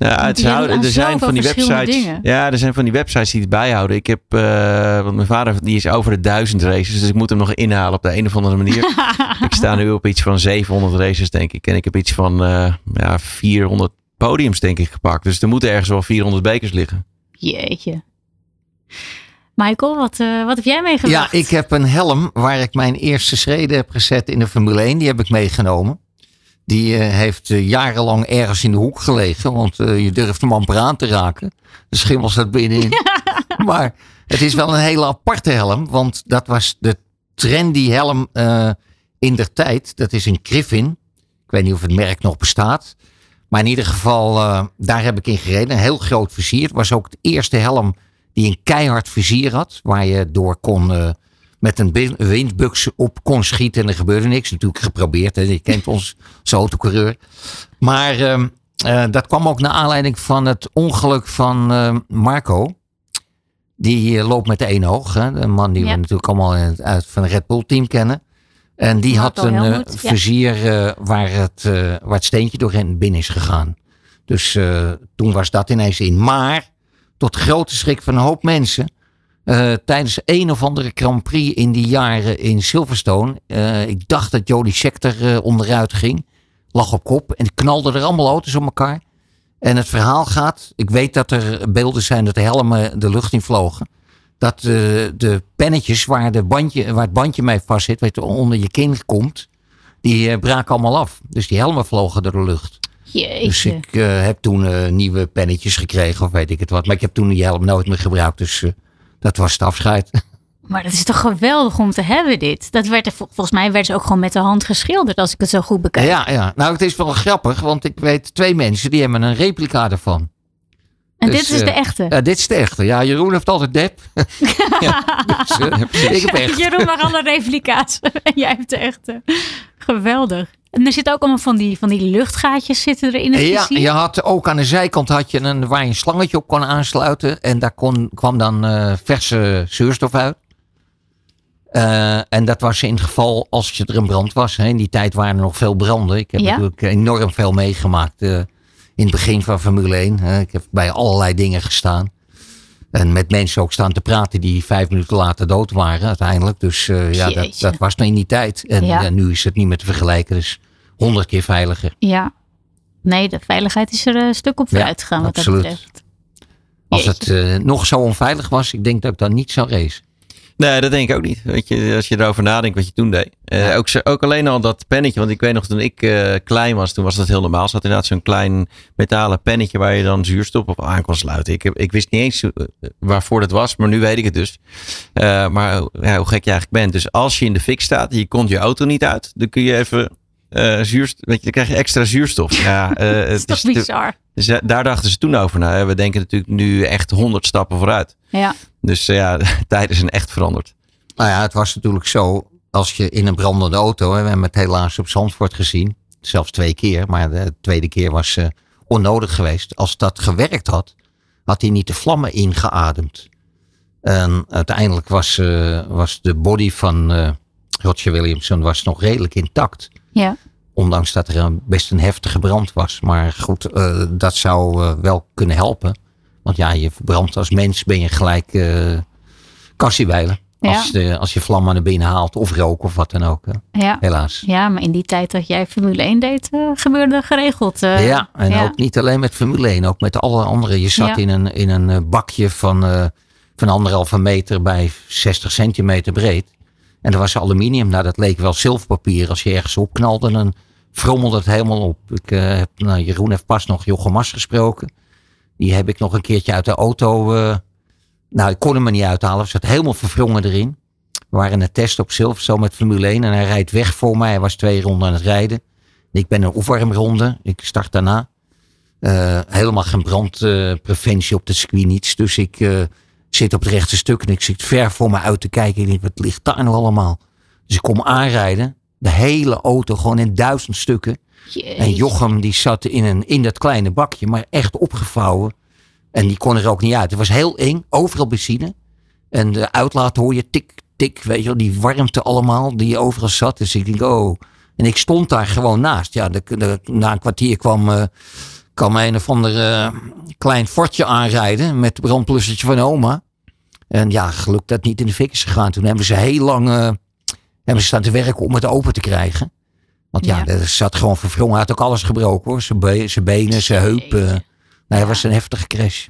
Ja, het houden, er zijn van die websites. Dingen. Ja, er zijn van die websites die het bijhouden. Ik heb, uh, want mijn vader die is over de duizend races, dus ik moet hem nog inhalen op de een of andere manier. [laughs] ik sta nu op iets van 700 races, denk ik. En ik heb iets van uh, ja, 400 podiums, denk ik, gepakt. Dus er moeten ergens wel 400 bekers liggen. Jeetje. Michael, wat, uh, wat heb jij meegebracht? Ja, ik heb een helm waar ik mijn eerste schreden heb gezet in de Formule 1. Die heb ik meegenomen. Die uh, heeft uh, jarenlang ergens in de hoek gelegen. Want uh, je durft hem amper aan te raken. De schimmel staat binnenin. [laughs] maar het is wel een hele aparte helm. Want dat was de trendy helm in der tijd. Dat is een Griffin. Ik weet niet of het merk nog bestaat. Maar in ieder geval, daar heb ik in gereden. Een heel groot vizier. Het was ook de eerste helm die een keihard vizier had. Waar je door kon met een windbuks op kon schieten en er gebeurde niks. Natuurlijk geprobeerd, hè. je kent ons als autocoureur. Maar ehm, eh, dat kwam ook naar aanleiding van het ongeluk van ehm, Marco. Die eh, loopt met de ene oog. Hè? De man die Ja. we natuurlijk allemaal in het- uit van het Red Bull team kennen. En die Marco had een eh, Helmut, vizier waar, het, waar het steentje doorheen binnen is gegaan. Dus toen was dat ineens in. Maar tot grote schrik van een hoop mensen. Eh, tijdens een of andere Grand Prix in die jaren in Silverstone. eh, ik dacht dat Jody Scheckter eh, onderuit ging. Lag op kop en knalden er allemaal auto's op elkaar. En het verhaal gaat. Ik weet dat er beelden zijn dat de helmen de lucht in vlogen. Dat de pennetjes waar, de bandje, waar het bandje mee vast zit, je, onder je kin komt. Die braken allemaal af. Dus die helmen vlogen door de lucht. Dus Jeetje. ik eh, heb toen nieuwe pennetjes gekregen of weet ik het wat. Maar ik heb toen die helm nooit meer gebruikt. Dus dat was het afscheid. Maar dat is toch geweldig om te hebben dit. Dat werd er, vol- volgens mij werd ze ook gewoon met de hand geschilderd als ik het zo goed bekijk. ja, ja, nou het is wel grappig. Want ik weet twee mensen die hebben een replica ervan. en dus, dit is de eh, echte. Ja, dit is de echte. Ja, Jeroen heeft altijd dep. [laughs] ja, dus, eh, ik heb echt. Jeroen mag alle replica's. en [laughs] jij hebt de echte. Geweldig. En er zitten ook allemaal van die, van die luchtgaatjes zitten er in het Ja, vizier. je had ook aan de zijkant had je een, waar je een slangetje op kon aansluiten. En daar kon, kwam dan eh, verse zuurstof uit. Eh, en dat was in het geval als je er een brand was. Hè. In die tijd waren er nog veel branden. Ik heb Ja. natuurlijk enorm veel meegemaakt eh, in het begin van Formule 1. hè. Ik heb bij allerlei dingen gestaan. En met mensen ook staan te praten die vijf minuten later dood waren uiteindelijk. Dus eh, ja, dat, dat was nog in die tijd. En Ja. nu is het niet meer te vergelijken. Dus honderd keer veiliger. Ja. Nee, de veiligheid is er een stuk op vooruit gegaan wat absoluut. dat betreft. Als het eh, nog zo onveilig was, ik denk dat ik dan niet zou race. Nee, dat denk ik ook niet. Weet je, als je erover nadenkt wat je toen deed. Ja. ook, ook alleen al dat pennetje. Want ik weet nog toen ik eh, klein was, toen was dat heel normaal. Ze had inderdaad zo'n klein metalen pennetje waar je dan zuurstof op aan kon sluiten. Ik, ik wist niet eens eh, waarvoor dat was, maar nu weet ik het dus. Maar ja, hoe gek je eigenlijk bent. Dus als je in de fik staat je komt je auto niet uit, dan kun je even eh zuurstof. Weet je, dan krijg je extra zuurstof. Ja, [laughs] eh, Dat is het toch bizar. dus eh, daar dachten ze toen over na. We denken natuurlijk nu echt honderd stappen vooruit. Ja. Dus ja, [laughs] de tijden zijn echt veranderd. Nou ja, het was natuurlijk zo, als je in een brandende auto, hè, we hebben het helaas op Zandvoort gezien, zelfs twee keer, maar de tweede keer was eh, onnodig geweest. Als dat gewerkt had, had hij niet de vlammen ingeademd. En uiteindelijk was, eh, was de body van eh, Roger Williamson was nog redelijk intact. Ja. Ondanks dat er een, best een heftige brand was. Maar goed, eh, dat zou eh, wel kunnen helpen. Want ja, je verbrandt als mens ben je gelijk eh kassiewijlen. Ja. Als, de, als je vlam aan de binnen haalt of rook of wat dan ook. Ja. Helaas. ja, maar in die tijd dat jij Formule 1 deed, eh, gebeurde geregeld. ja, en ja. ook niet alleen met Formule 1, ook met alle andere. Je zat in een, in een bakje van, van anderhalve meter bij 60 centimeter breed. En er was aluminium. Nou, dat leek wel zilverpapier. Als je ergens opknalde, dan frommelde het helemaal op. Ik, eh, heb, nou, Jeroen heeft pas nog Jochem Mas gesproken. Die heb ik nog een keertje uit de auto. eh, nou, ik kon hem er niet uithalen. Hij zat helemaal verwrongen erin. We waren een test op Silverstone met Formule 1. En hij rijdt weg voor mij. Hij was twee ronden aan het rijden. Ik ben een opwarmronde. Ik start daarna. Eh, helemaal geen brandpreventie op de circuit niets. Dus ik zit op het rechte stuk en ik zit ver voor me uit te kijken. Ik denk, wat ligt daar nou allemaal? Dus ik kom aanrijden. De hele auto gewoon in duizend stukken. En Jeetje. Jochem die zat in, een, in dat kleine bakje, maar echt opgevouwen. En die kon er ook niet uit. Het was heel eng, overal benzine. En de uitlaat hoor je tik, tik, weet je wel, die warmte allemaal die overal zat. Dus ik denk, oh. En ik stond daar gewoon naast. Ja, de, de- na een kwartier kwam, eh kwam een of ander eh, klein fortje aanrijden met het brandblussertje van oma. En ja, gelukkig dat niet in de fik is gegaan. Toen hebben ze heel lang eh, hebben ze staan te werken om het open te krijgen. Want ja, Ja. er zat gewoon verwrongen. Hij had ook alles gebroken hoor. Zijn, be- zijn benen, zijn heupen. Nee, het was een heftige crash.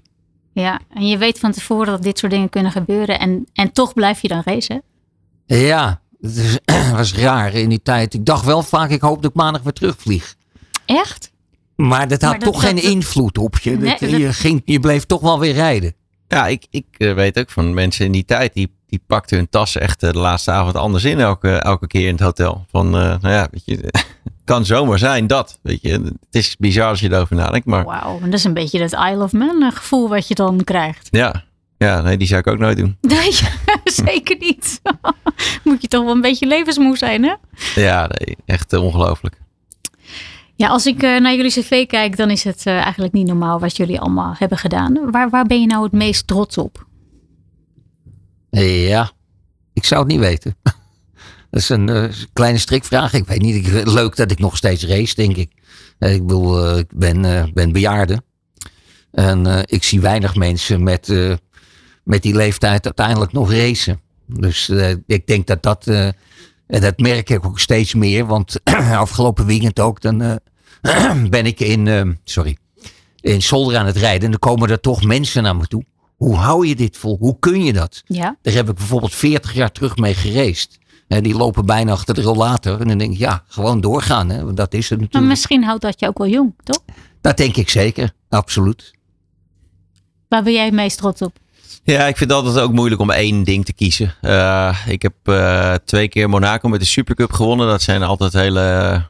Ja, en je weet van tevoren dat dit soort dingen kunnen gebeuren. En, en toch blijf je dan racen. Ja, het [clears throat] was raar in die tijd. Ik dacht wel vaak, ik hoop dat ik maandag weer terugvlieg. Echt? Maar dat had Maar dat- toch dat- geen dat- invloed op je. Nee, Dat- dat- je, ging, je bleef toch wel weer rijden. Ja, ik, ik eh, weet ook van mensen in die tijd, die, die pakten hun tassen echt eh, de laatste avond anders in elke, elke keer in het hotel. Van, eh, nou ja, weet je, [laughs] kan zomaar zijn dat, weet je. Het is bizar als je erover nadenkt, maar Wauw, en dat is een beetje dat Isle of Man gevoel wat je dan krijgt. ja. Ja, nee, die zou ik ook nooit doen. [laughs] Nee, [laughs] zeker niet. Moet je toch wel een beetje levensmoe zijn, hè? Ja, nee, echt ongelooflijk. Ja, als ik eh, naar jullie cv kijk, dan is het eh, eigenlijk niet normaal wat jullie allemaal hebben gedaan. Waar, waar ben je nou het meest trots op? Ja, ik zou het niet weten. [laughs] Dat is een eh, kleine strikvraag. Ik weet niet. Ik, leuk dat ik nog steeds race, denk ik. Ik bedoel, ik ben, ben bejaarde. En ik zie weinig mensen met, met die leeftijd uiteindelijk nog racen. Dus ik denk dat dat. En dat merk ik ook steeds meer. Want [clears throat] afgelopen weekend ook. Dan eh, [clears throat] ben ik in. eh, sorry. In Zolder aan het rijden. En dan komen er toch mensen naar me toe. Hoe hou je dit vol? Hoe kun je dat? Ja. Daar heb ik bijvoorbeeld 40 jaar terug mee gereisd. En die lopen bijna achter de rollator. En dan denk ik, ja, gewoon doorgaan. Hè? Want dat is het Maar natuurlijk. misschien houdt dat je ook wel jong, toch? Dat denk ik zeker, absoluut. Waar ben jij het meest trots op? Ja, ik vind het altijd ook moeilijk om één ding te kiezen. Eh, ik heb eh, twee keer Monaco met de Supercup gewonnen. Dat zijn altijd hele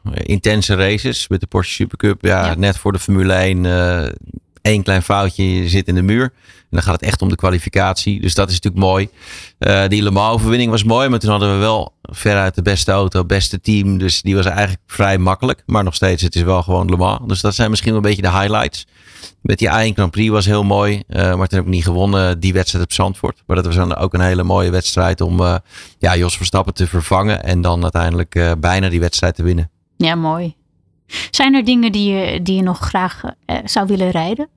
eh, intense races. Met de Porsche Supercup, ja, Ja. net voor de Formule 1. eh één klein foutje, je zit in de muur. En dan gaat het echt om de kwalificatie. Dus dat is natuurlijk mooi. Die Le Mans overwinning was mooi. Maar toen hadden we wel veruit de beste auto, beste team. Dus die was eigenlijk vrij makkelijk. Maar nog steeds, het is wel gewoon Le Mans. Dus dat zijn misschien wel een beetje de highlights. Met die A1 Grand Prix was heel mooi. eh, maar toen heb ik niet gewonnen die wedstrijd op Zandvoort. Maar dat was dan ook een hele mooie wedstrijd om eh, ja, Jos Verstappen te vervangen. En dan uiteindelijk eh, bijna die wedstrijd te winnen. Ja, mooi. Zijn er dingen die je, die je nog graag zou willen rijden?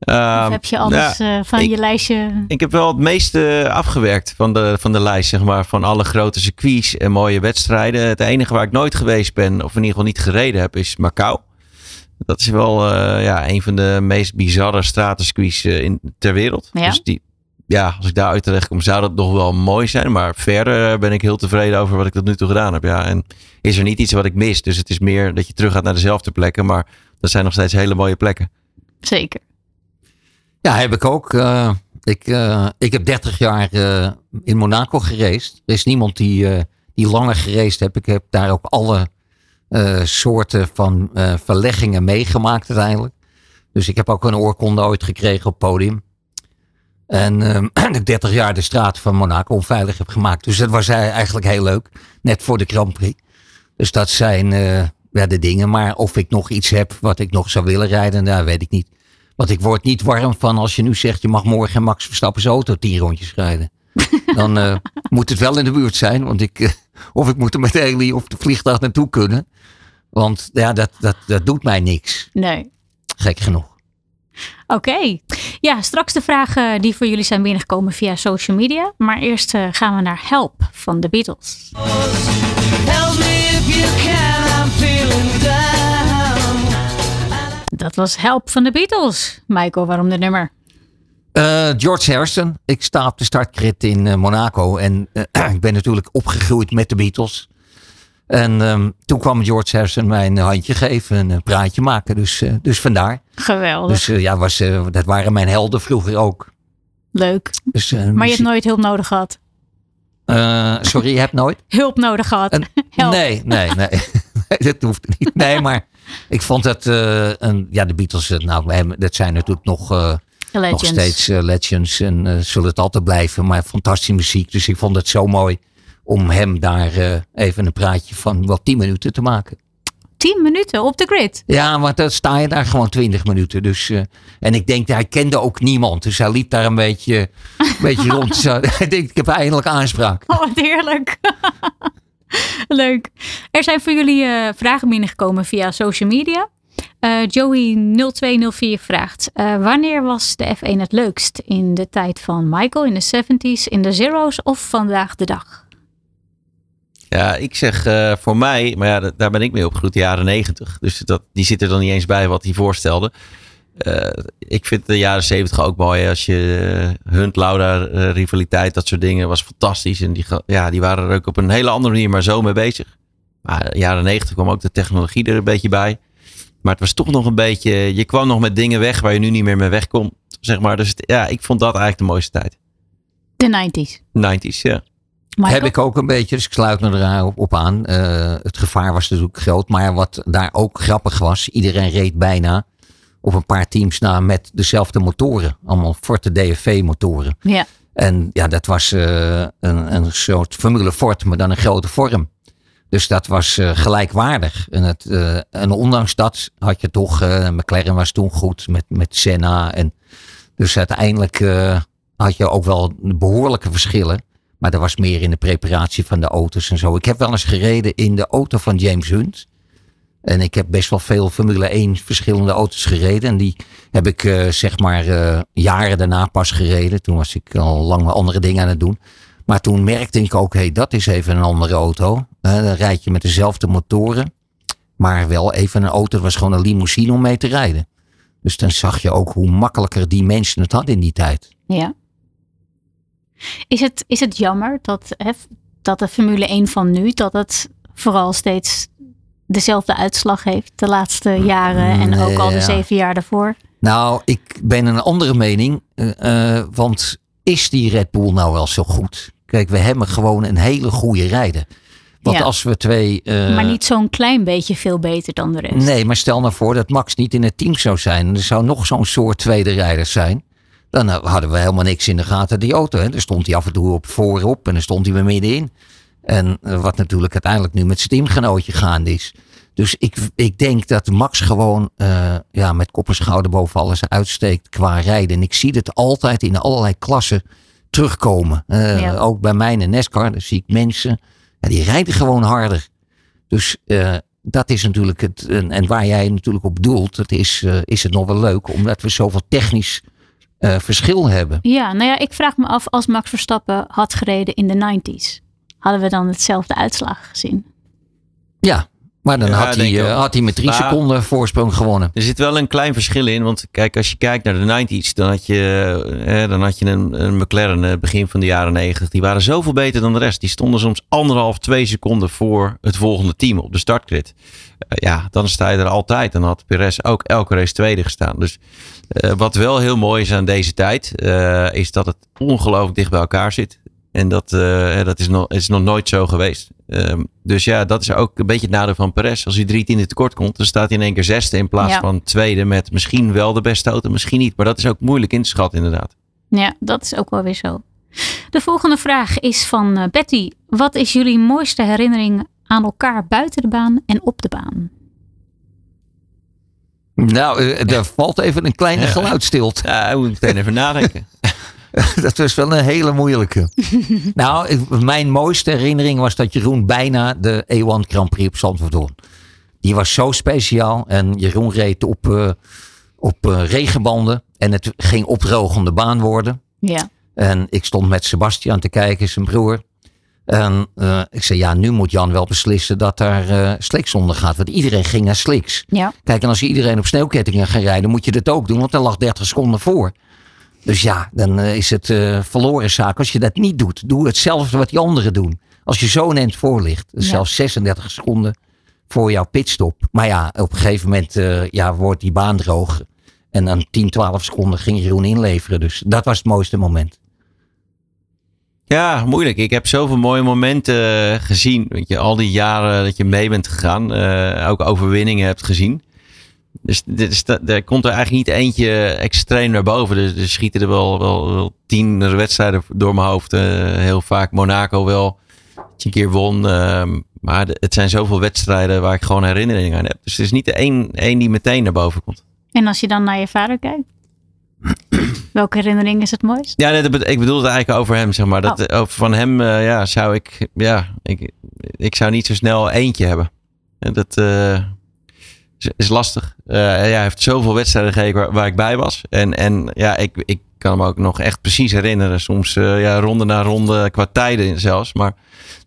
Of Ehm, heb je alles van ik- je lijstje? Ik heb wel het meeste afgewerkt van de, van de lijst, zeg maar. Van alle grote circuits en mooie wedstrijden. Het enige waar ik nooit geweest ben, of in ieder geval niet gereden heb, is Macau. Dat is wel eh, ja, een van de meest bizarre stratencircuits eh, in, ter wereld. Ja. Dus die, ja, als ik daar uit terecht kom, zou dat nog wel mooi zijn. Maar verder eh, ben ik heel tevreden over wat ik tot nu toe gedaan heb. Ja. En is er niet iets wat ik mis. Dus het is meer dat je terug gaat naar dezelfde plekken. Maar dat zijn nog steeds hele mooie plekken. Zeker. Ja, heb ik ook. eh, ik, eh, ik heb 30 jaar eh, in Monaco gereisd. Er is niemand die, eh, die langer gereisd heeft. Ik heb daar ook alle eh, soorten van eh, verleggingen meegemaakt uiteindelijk. Dus ik heb ook een oorkonde ooit gekregen op podium. En dat [clears throat] ik 30 jaar de straat van Monaco onveilig heb gemaakt. Dus dat was eh, eigenlijk heel leuk. Net voor de Grand Prix. Dus dat zijn eh, ja, de dingen. Maar of ik nog iets heb wat ik nog zou willen rijden, daar weet ik niet. Want ik word niet warm van als je nu zegt je mag morgen Max Verstappen's auto tien rondjes rijden. Dan eh, moet het wel in de buurt zijn. Want ik, eh, of ik moet er met de heli of de vliegtuig naartoe kunnen. Want ja, dat, dat, dat doet mij niks. Nee. Gek genoeg. Oké. Ja, straks de vragen die voor jullie zijn binnengekomen via social media. Maar eerst eh, gaan we naar Help van de Beatles. Help me if you can, I'm feeling down. Dat was Help van de Beatles. Michael, waarom de nummer? Eh, George Harrison. Ik sta op de startgrid in eh, Monaco. En eh, [clears throat] ik ben natuurlijk opgegroeid met de Beatles. En ehm, toen kwam George Harrison mij een handje geven. en Een praatje maken. Dus, dus vandaar. Geweldig. Dus ja, was, dat waren mijn helden vroeger ook. Leuk. Dus, Maar je hebt nooit hulp nodig gehad. Eh, sorry, je hebt nooit? Hulp nodig gehad. [laughs] Help. nee, nee, [laughs] nee. Dat hoeft niet. Nee, maar ik vond dat een, ja, de Beatles, nou, dat zijn natuurlijk nog, eh, nog steeds eh, legends en eh, zullen het altijd blijven. Maar fantastische muziek. Dus ik vond het zo mooi om hem daar eh, even een praatje van wel 10 minuten te maken. 10 minuten op de grid. Ja, want dan sta je daar gewoon 20 minuten. Dus, en ik denk, hij kende ook niemand. Dus hij liep daar een beetje, een beetje [laughs] rond. Ik denk, [laughs] ik heb eindelijk aanspraak. Oh, wat heerlijk. [laughs] Leuk. Er zijn voor jullie vragen binnengekomen via social media. Eh, Joey0204 vraagt: eh, Wanneer was de F1 het leukst? In de tijd van Michael, in de 70s, in de zeros of vandaag de dag? Ja, ik zeg eh, voor mij, maar ja, da- daar ben ik mee opgegroeid, de jaren negentig. Dus dat, die zit er dan niet eens bij wat hij voorstelde. Ik vind de jaren zeventig ook mooi. Als je uh, Hunt, Lauda, rivaliteit, dat soort dingen, was fantastisch. En die, ja, die waren er ook op een hele andere manier maar zo mee bezig. Maar de jaren negentig kwam ook de technologie er een beetje bij. Maar het was toch nog een beetje, je kwam nog met dingen weg waar je nu niet meer mee wegkomt. Zeg maar. Dus het- ja, ik vond dat eigenlijk de mooiste tijd. De 90s. 90s, ja. Michael? Heb ik ook een beetje, dus ik sluit me erop op aan. Eh, het gevaar was natuurlijk groot. Maar wat daar ook grappig was, iedereen reed bijna op een paar teams na met dezelfde motoren. Allemaal Forte DFV motoren. Ja. En ja, dat was eh, een, een soort Formule Ford, maar dan een grote vorm. Dus dat was eh, gelijkwaardig. En, het, eh, en ondanks dat had je toch, eh, McLaren was toen goed met, met Senna. En dus uiteindelijk had je ook wel behoorlijke verschillen. Maar dat was meer in de preparatie van de auto's en zo. Ik heb wel eens gereden in de auto van James Hunt. En ik heb best wel veel Formule 1 verschillende auto's gereden. En die heb ik zeg maar jaren daarna pas gereden. Toen was ik al lang andere dingen aan het doen. Maar toen merkte ik ook, hé, hey, dat is even een andere auto. Eh, dan rijd je met dezelfde motoren. Maar wel even een auto, het was gewoon een limousine om mee te rijden. Dus dan zag je ook hoe makkelijker die mensen het hadden in die tijd. Ja. Is het, is het jammer dat, hè, dat de Formule 1 van nu, dat het vooral steeds dezelfde uitslag heeft de laatste jaren en ook al de Ja. zeven jaar daarvoor? Nou, ik ben een andere mening. eh, eh, want is die Red Bull nou wel zo goed? Kijk, we hebben gewoon een hele goede rijder. Want Ja. als we twee. eh, maar niet zo'n klein beetje veel beter dan de rest. Nee, maar stel nou voor dat Max niet in het team zou zijn. En er zou nog zo'n soort tweede rijder zijn. Dan eh, hadden we helemaal niks in de gaten, die auto. Hè. Dan stond hij af en toe op voorop en dan stond hij weer middenin. En eh, wat natuurlijk uiteindelijk nu met zijn teamgenootje gaande is. Dus ik, ik denk dat Max gewoon ja, met kop en schouder boven alles uitsteekt qua rijden. En ik zie het altijd in allerlei klassen terugkomen. Eh, Ja. Ook bij mij in NASCAR, daar zie ik mensen. Ja, die rijden gewoon harder. Dus eh, dat is natuurlijk het. En, en waar jij natuurlijk op doelt, het is, eh, is het nog wel leuk, omdat we zoveel technisch verschil hebben. Ja, nou ja, ik vraag me af als Max Verstappen had gereden in de 90s. Hadden we dan hetzelfde uitslag gezien? Ja, maar dan Ja, had, hij, eh, had hij met drie Maar- seconden voorsprong gewonnen. Er zit wel een klein verschil in. Want kijk, als je kijkt naar de 90s, dan had je, eh, dan had je een, een McLaren eh, begin van de jaren 90. Die waren zoveel beter dan de rest. Die stonden soms anderhalf, twee seconden voor het volgende team op de startgrid. Ja, dan sta je er altijd. Dan had Perez ook elke race tweede gestaan. Dus wat wel heel mooi is aan deze tijd, is dat het ongelooflijk dicht bij elkaar zit. En dat, dat is, nog, is nog nooit zo geweest. Ehm, dus ja, dat is ook een beetje het nadeel van Perez. Als hij drie tienden tekort komt, dan staat hij in één keer zesde in plaats Ja. van tweede. Met misschien wel de beste auto, misschien niet. Maar dat is ook moeilijk in te schatten, inderdaad. Ja, dat is ook wel weer zo. De volgende vraag is van eh, Betty. Wat is jullie mooiste herinnering aan elkaar buiten de baan en op de baan? Nou, eh, er valt even een kleine [laughs] geluidstilte. Ja, daar moet ik meteen even nadenken. [laughs] [laughs] Dat was wel een hele moeilijke. [laughs] nou, ik- mijn mooiste herinnering was dat Jeroen bijna de E1 Grand Prix op Zandvoort won. Die was zo speciaal. En Jeroen reed op, eh, op eh, regenbanden. En het ging opdrogende baan worden. Ja, En ik stond met Sebastian te kijken, zijn broer. En eh, ik zei, ja, nu moet Jan wel beslissen dat daar eh slicks onder gaat. Want iedereen ging naar slicks. ja, Kijk, en als iedereen op sneeuwkettingen gaat rijden, moet je dat ook doen. Want er lag 30 seconden voor. Dus ja, dan eh, is het eh, verloren zaak als je dat niet doet. Doe hetzelfde wat die anderen doen. Als je zo eind voor ligt, dus Ja. zelfs 36 seconden voor jouw pitstop. Maar ja, op een gegeven moment eh, ja, wordt die baan droog. En dan 10, 12 seconden ging Jeroen inleveren. Dus dat was het mooiste moment. Ja, moeilijk. Ik heb zoveel mooie momenten gezien. Weet je, al die jaren dat je mee bent gegaan. eh, ook overwinningen hebt gezien. Dus er komt er eigenlijk niet eentje extreem naar boven. Dus er schieten er wel, wel, wel tien wedstrijden door mijn hoofd. eh, heel vaak Monaco wel. Dat je een keer won. ehm, maar het zijn zoveel wedstrijden waar ik gewoon herinneringen aan heb. Dus het is niet de één, één die meteen naar boven komt. En als je dan naar je vader kijkt? [clears throat] Welke herinnering is het mooist? Ja, nee, ik bedoel het eigenlijk over hem, zeg maar. Dat, eh, over van hem, eh, ja, zou ik, ja, ik, ik zou niet zo snel eentje hebben. En dat eh, is, is lastig. Eh, ja, hij heeft zoveel wedstrijden gegeven waar, waar ik bij was. En, en ja, ik, ik kan me ook nog echt precies herinneren. Soms eh, ja, ronde na ronde, qua tijden zelfs. Maar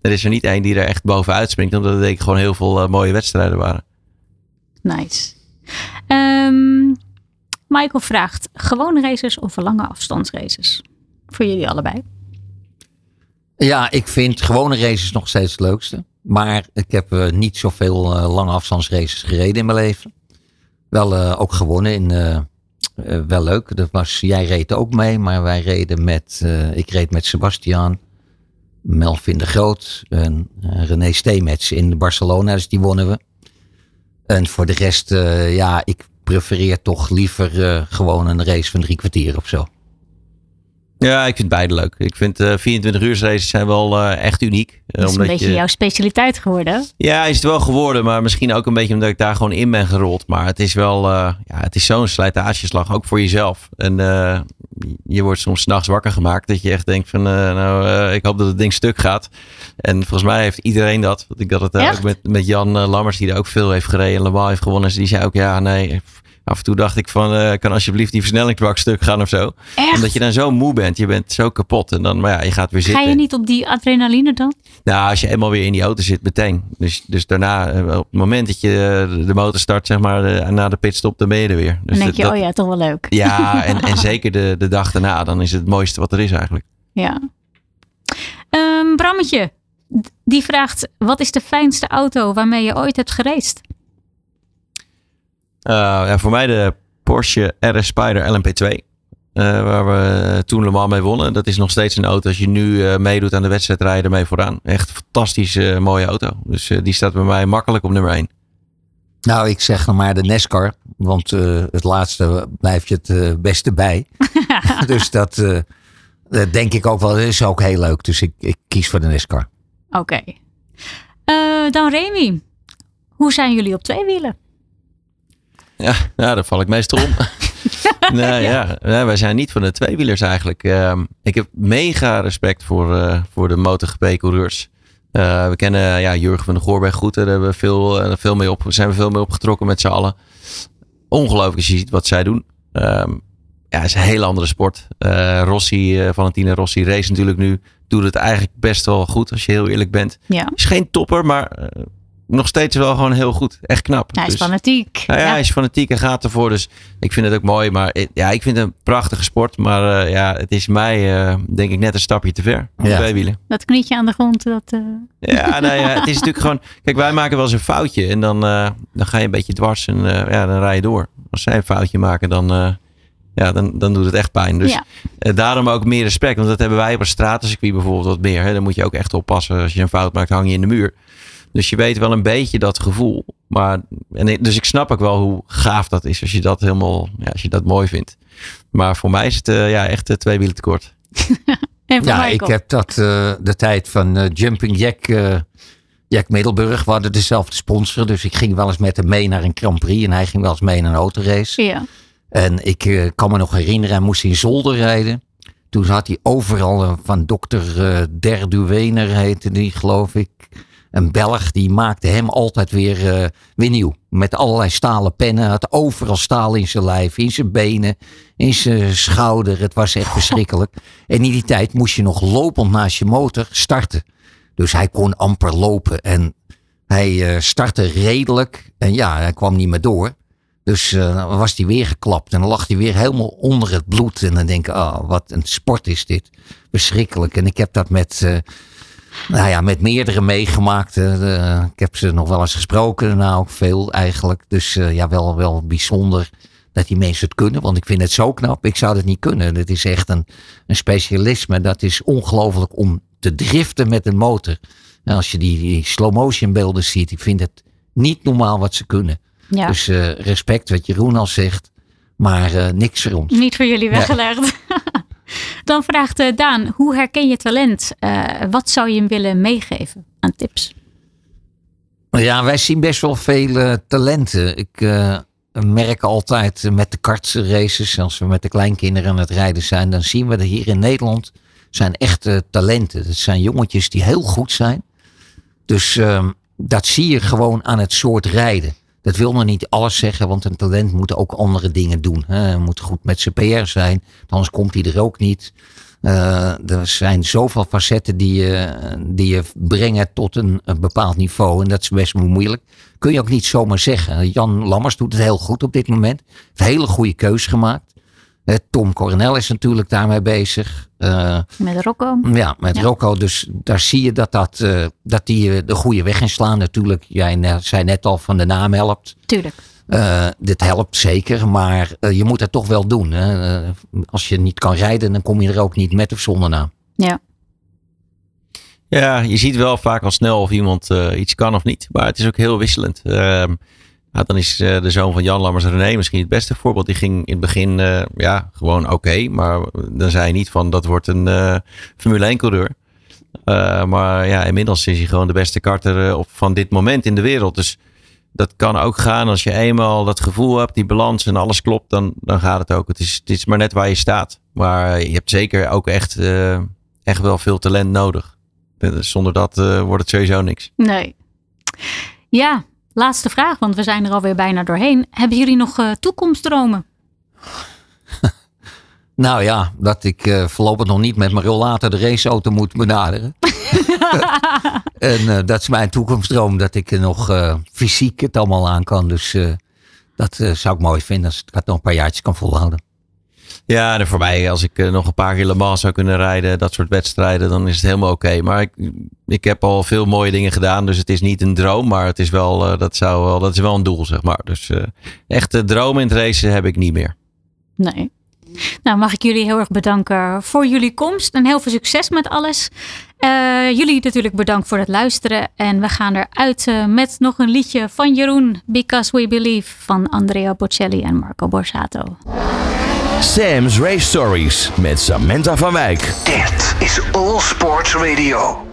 er is er niet één die er echt bovenuit springt. Omdat er denk ik gewoon heel veel eh, mooie wedstrijden waren. Nice. Ehm, Michael vraagt, gewone races of lange afstandsraces? Voor jullie allebei. Ja, ik vind gewone races nog steeds het leukste. Maar ik heb eh, niet zoveel eh, lange afstandsraces gereden in mijn leven. Wel eh, ook gewonnen in. wel leuk. Jij reed ook mee, maar wij reden met. ik reed met Sebastian, Melvin de Groot en René Steemets in Barcelona. Dus die wonnen we. En voor de rest, ja, ik prefereer toch liever gewoon een race van drie kwartier of zo. Ja, ik vind beide leuk. Ik vind eh 24 uur races zijn wel eh, echt uniek. Eh, Dat is een beetje jouw specialiteit geworden. Ja, is het wel geworden, maar misschien ook een beetje omdat ik daar gewoon in ben gerold. Maar het is wel, eh, ja, het is zo'n slijtageslag, ook voor jezelf. En eh, je wordt soms s'nachts wakker gemaakt dat je echt denkt van, eh, nou, eh, ik hoop dat het ding stuk gaat. En volgens mij heeft iedereen dat. Want ik had het Echt? ook met, met Jan eh, Lammers, die er ook veel heeft gereden en Le Mans heeft gewonnen. Dus die zei ook, ja, nee, af en toe dacht ik van, eh, kan alsjeblieft die versnellingsbak stuk gaan of zo. Echt? Omdat je dan zo moe bent, je bent zo kapot. En dan, maar ja, je gaat weer Ga zitten. je niet op die adrenaline dan? Nou, als je eenmaal weer in die auto zit, meteen. Dus, dus daarna, eh, op het moment dat je eh, de motor start, zeg maar, na de pitstop, dan ben je er weer. Dus Dan denk je, dat- oh ja, toch wel leuk. Ja, [laughs] en, en zeker de, de dag daarna, dan is het het mooiste wat er is eigenlijk. Ja. Ehm, Brammetje, die vraagt, wat is de fijnste auto waarmee je ooit hebt gereisd? Eh, ja, voor mij de Porsche RS Spyder LMP2. eh, waar we toen Le Mans mee wonnen. Dat is nog steeds een auto. Als je nu eh, meedoet aan de wedstrijd, rij je ermee vooraan. Echt een fantastische, mooie auto. Dus eh, die staat bij mij makkelijk op nummer 1. Nou, ik zeg nog maar de NASCAR. Want eh, het laatste blijf je het beste bij. [laughs] [laughs] dus dat, eh, dat denk ik ook wel. Dat is ook heel leuk. Dus ik, ik kies voor de NASCAR. Oké. Eh, dan Remy, hoe zijn jullie op twee wielen? Ja, nou, daar val ik meestal om. [laughs] nee, ja. Wij zijn niet van de tweewielers eigenlijk. Ehm, ik heb mega respect voor, eh, voor de MotoGP-coureurs. Eh, we kennen ja, Jurgen van der Goorberg goed. Daar hebben we veel, eh, veel mee op, zijn we veel mee opgetrokken met z'n allen. Ongelooflijk als je ziet wat zij doen. Ehm, ja, het is een hele andere sport. Rossi, Valentina Rossi race natuurlijk nu. Doet het eigenlijk best wel goed als je heel eerlijk bent. Ja, Is geen topper, maar nog steeds wel gewoon heel goed. Echt knap. hij is Dus- fanatiek. nou ja, Ja. hij is fanatiek en gaat ervoor. Dus ik vind het ook mooi. Maar ja, ik vind het een prachtige sport. Maar eh, ja, het is mij eh, denk ik net een stapje te ver. Ja. Twee wielen. Dat knietje aan de grond, dat... eh, Ja, nou ja, het is natuurlijk gewoon... Kijk, wij maken wel eens een foutje. En dan, eh, dan ga je een beetje dwars en eh, ja, dan rij je door. Als zij een foutje maken, dan, eh, ja, dan, dan doet het echt pijn. Dus Ja. eh, daarom ook meer respect. Want dat hebben wij op een stratencircuit bijvoorbeeld wat meer. Hè. Dan moet je ook echt oppassen. Als je een fout maakt, hang je in de muur. Dus je weet wel een beetje dat gevoel. Maar, en dus ik snap ook wel hoe gaaf dat is. Als je dat helemaal, ja, als je dat mooi vindt. Maar voor mij is het eh, ja, echt eh, twee wielen tekort. [laughs] En Ja, Michael. ik heb dat eh, de tijd van Jumping Jack, eh, Jack Middelburg. We hadden dezelfde sponsor. Dus ik ging wel eens met hem mee naar een Grand Prix. En hij ging wel eens mee naar een autorace. Ja. En ik kan me nog herinneren, hij moest in Zolder rijden. Toen had hij overal van dokter eh Derduwener heette die, geloof ik. Een Belg, die maakte hem altijd weer, eh, weer nieuw. Met allerlei stalen pennen. Hij had overal staal in zijn lijf, in zijn benen, in zijn schouder. Het was echt verschrikkelijk. [laughs] En in die tijd moest je nog lopend naast je motor starten. Dus hij kon amper lopen. En hij eh, startte redelijk. En ja, hij kwam niet meer door. Dus dan was hij weer geklapt. En dan lag hij weer helemaal onder het bloed. En dan denk ik, oh, wat een sport is dit. Verschrikkelijk. En ik heb dat met, nou ja, met meerdere meegemaakt. Eh, ik heb ze nog wel eens gesproken. Nou, ook veel eigenlijk. Dus eh, ja, wel, wel bijzonder dat die mensen het kunnen. Want ik vind het zo knap. Ik zou het niet kunnen. Het is echt een, een specialisme. Dat is ongelooflijk om te driften met een motor. En als je die, die slow motion beelden ziet. Ik vind het niet normaal wat ze kunnen. ja. Dus eh, respect wat Jeroen al zegt. Maar niks voor ons. Niet voor jullie weggelegd. [laughs] Dan vraagt eh, Daan, hoe herken je talent? Eh, wat zou je hem willen meegeven aan tips? Ja, wij zien best wel veel eh, talenten. Ik merk altijd met de kartraces, als we met de kleinkinderen aan het rijden zijn, dan zien we dat hier in Nederland zijn echte talenten. Dat zijn jongetjes die heel goed zijn. Dus ehm, dat zie je gewoon aan het soort rijden. Dat wil nog niet alles zeggen, want een talent moet ook andere dingen doen. Hij moet goed met zijn PR zijn, anders komt hij er ook niet. Eh, er zijn zoveel facetten die je, die je brengen tot een, bepaald niveau. En dat is best moeilijk. Kun je ook niet zomaar zeggen. Jan Lammers doet het heel goed op dit moment. Heeft een hele goede keus gemaakt. Eh, Tom Coronel is natuurlijk daarmee bezig. Eh, Met Rocco? ja, met Ja. Rocco. Dus daar zie je dat, dat, eh, dat die de goede weg inslaan. Natuurlijk, jij zei net al van de naam helpt. Tuurlijk. Eh, dit helpt zeker, maar je moet het toch wel doen. Hè? Als je niet kan rijden, dan kom je er ook niet met of zonder naam. Ja. Ja, je ziet wel vaak al snel of iemand eh, iets kan of niet. Maar het is ook heel wisselend. Nou, dan is eh, de zoon van Jan Lammers René misschien het beste voorbeeld. Die ging in het begin eh, ja, gewoon oké. maar dan zei je niet van dat wordt een eh, Formule 1 coureur. Eh, maar ja, inmiddels is hij gewoon de beste karter van dit moment in de wereld. Dus dat kan ook gaan als je eenmaal dat gevoel hebt, die balans en alles klopt, dan, dan gaat het ook. Het is, het is maar net waar je staat. Maar je hebt zeker ook echt, echt wel veel talent nodig. Zonder dat wordt het sowieso niks. Nee. Ja, laatste vraag, want we zijn er alweer bijna doorheen. Hebben jullie nog eh, toekomstdromen? [laughs] Nou ja, dat ik eh, voorlopig nog niet met mijn rollator de raceauto moet benaderen. [laughs] en eh, dat is mijn toekomstdroom, dat ik nog fysiek het allemaal aan kan. Dus dat zou ik mooi vinden als ik het nog een paar jaartjes kan volhouden. Ja, en voor mij, als ik eh, nog een paar keer zou kunnen rijden, dat soort wedstrijden, dan is het helemaal oké. Maar ik, ik heb al veel mooie dingen gedaan, dus het is niet een droom, maar het is wel, eh, dat, zou wel, dat is wel een doel, zeg maar. Dus eh echte dromen in het racen heb ik niet meer. Nee. Nou, mag ik jullie heel erg bedanken voor jullie komst en heel veel succes met alles. Jullie natuurlijk bedankt voor het luisteren. En we gaan eruit met nog een liedje van Jeroen, Because We Believe, van Andrea Bocelli en Marco Borsato. Sam's Race Stories met Samantha van Wijk. Dit is All Sports Radio.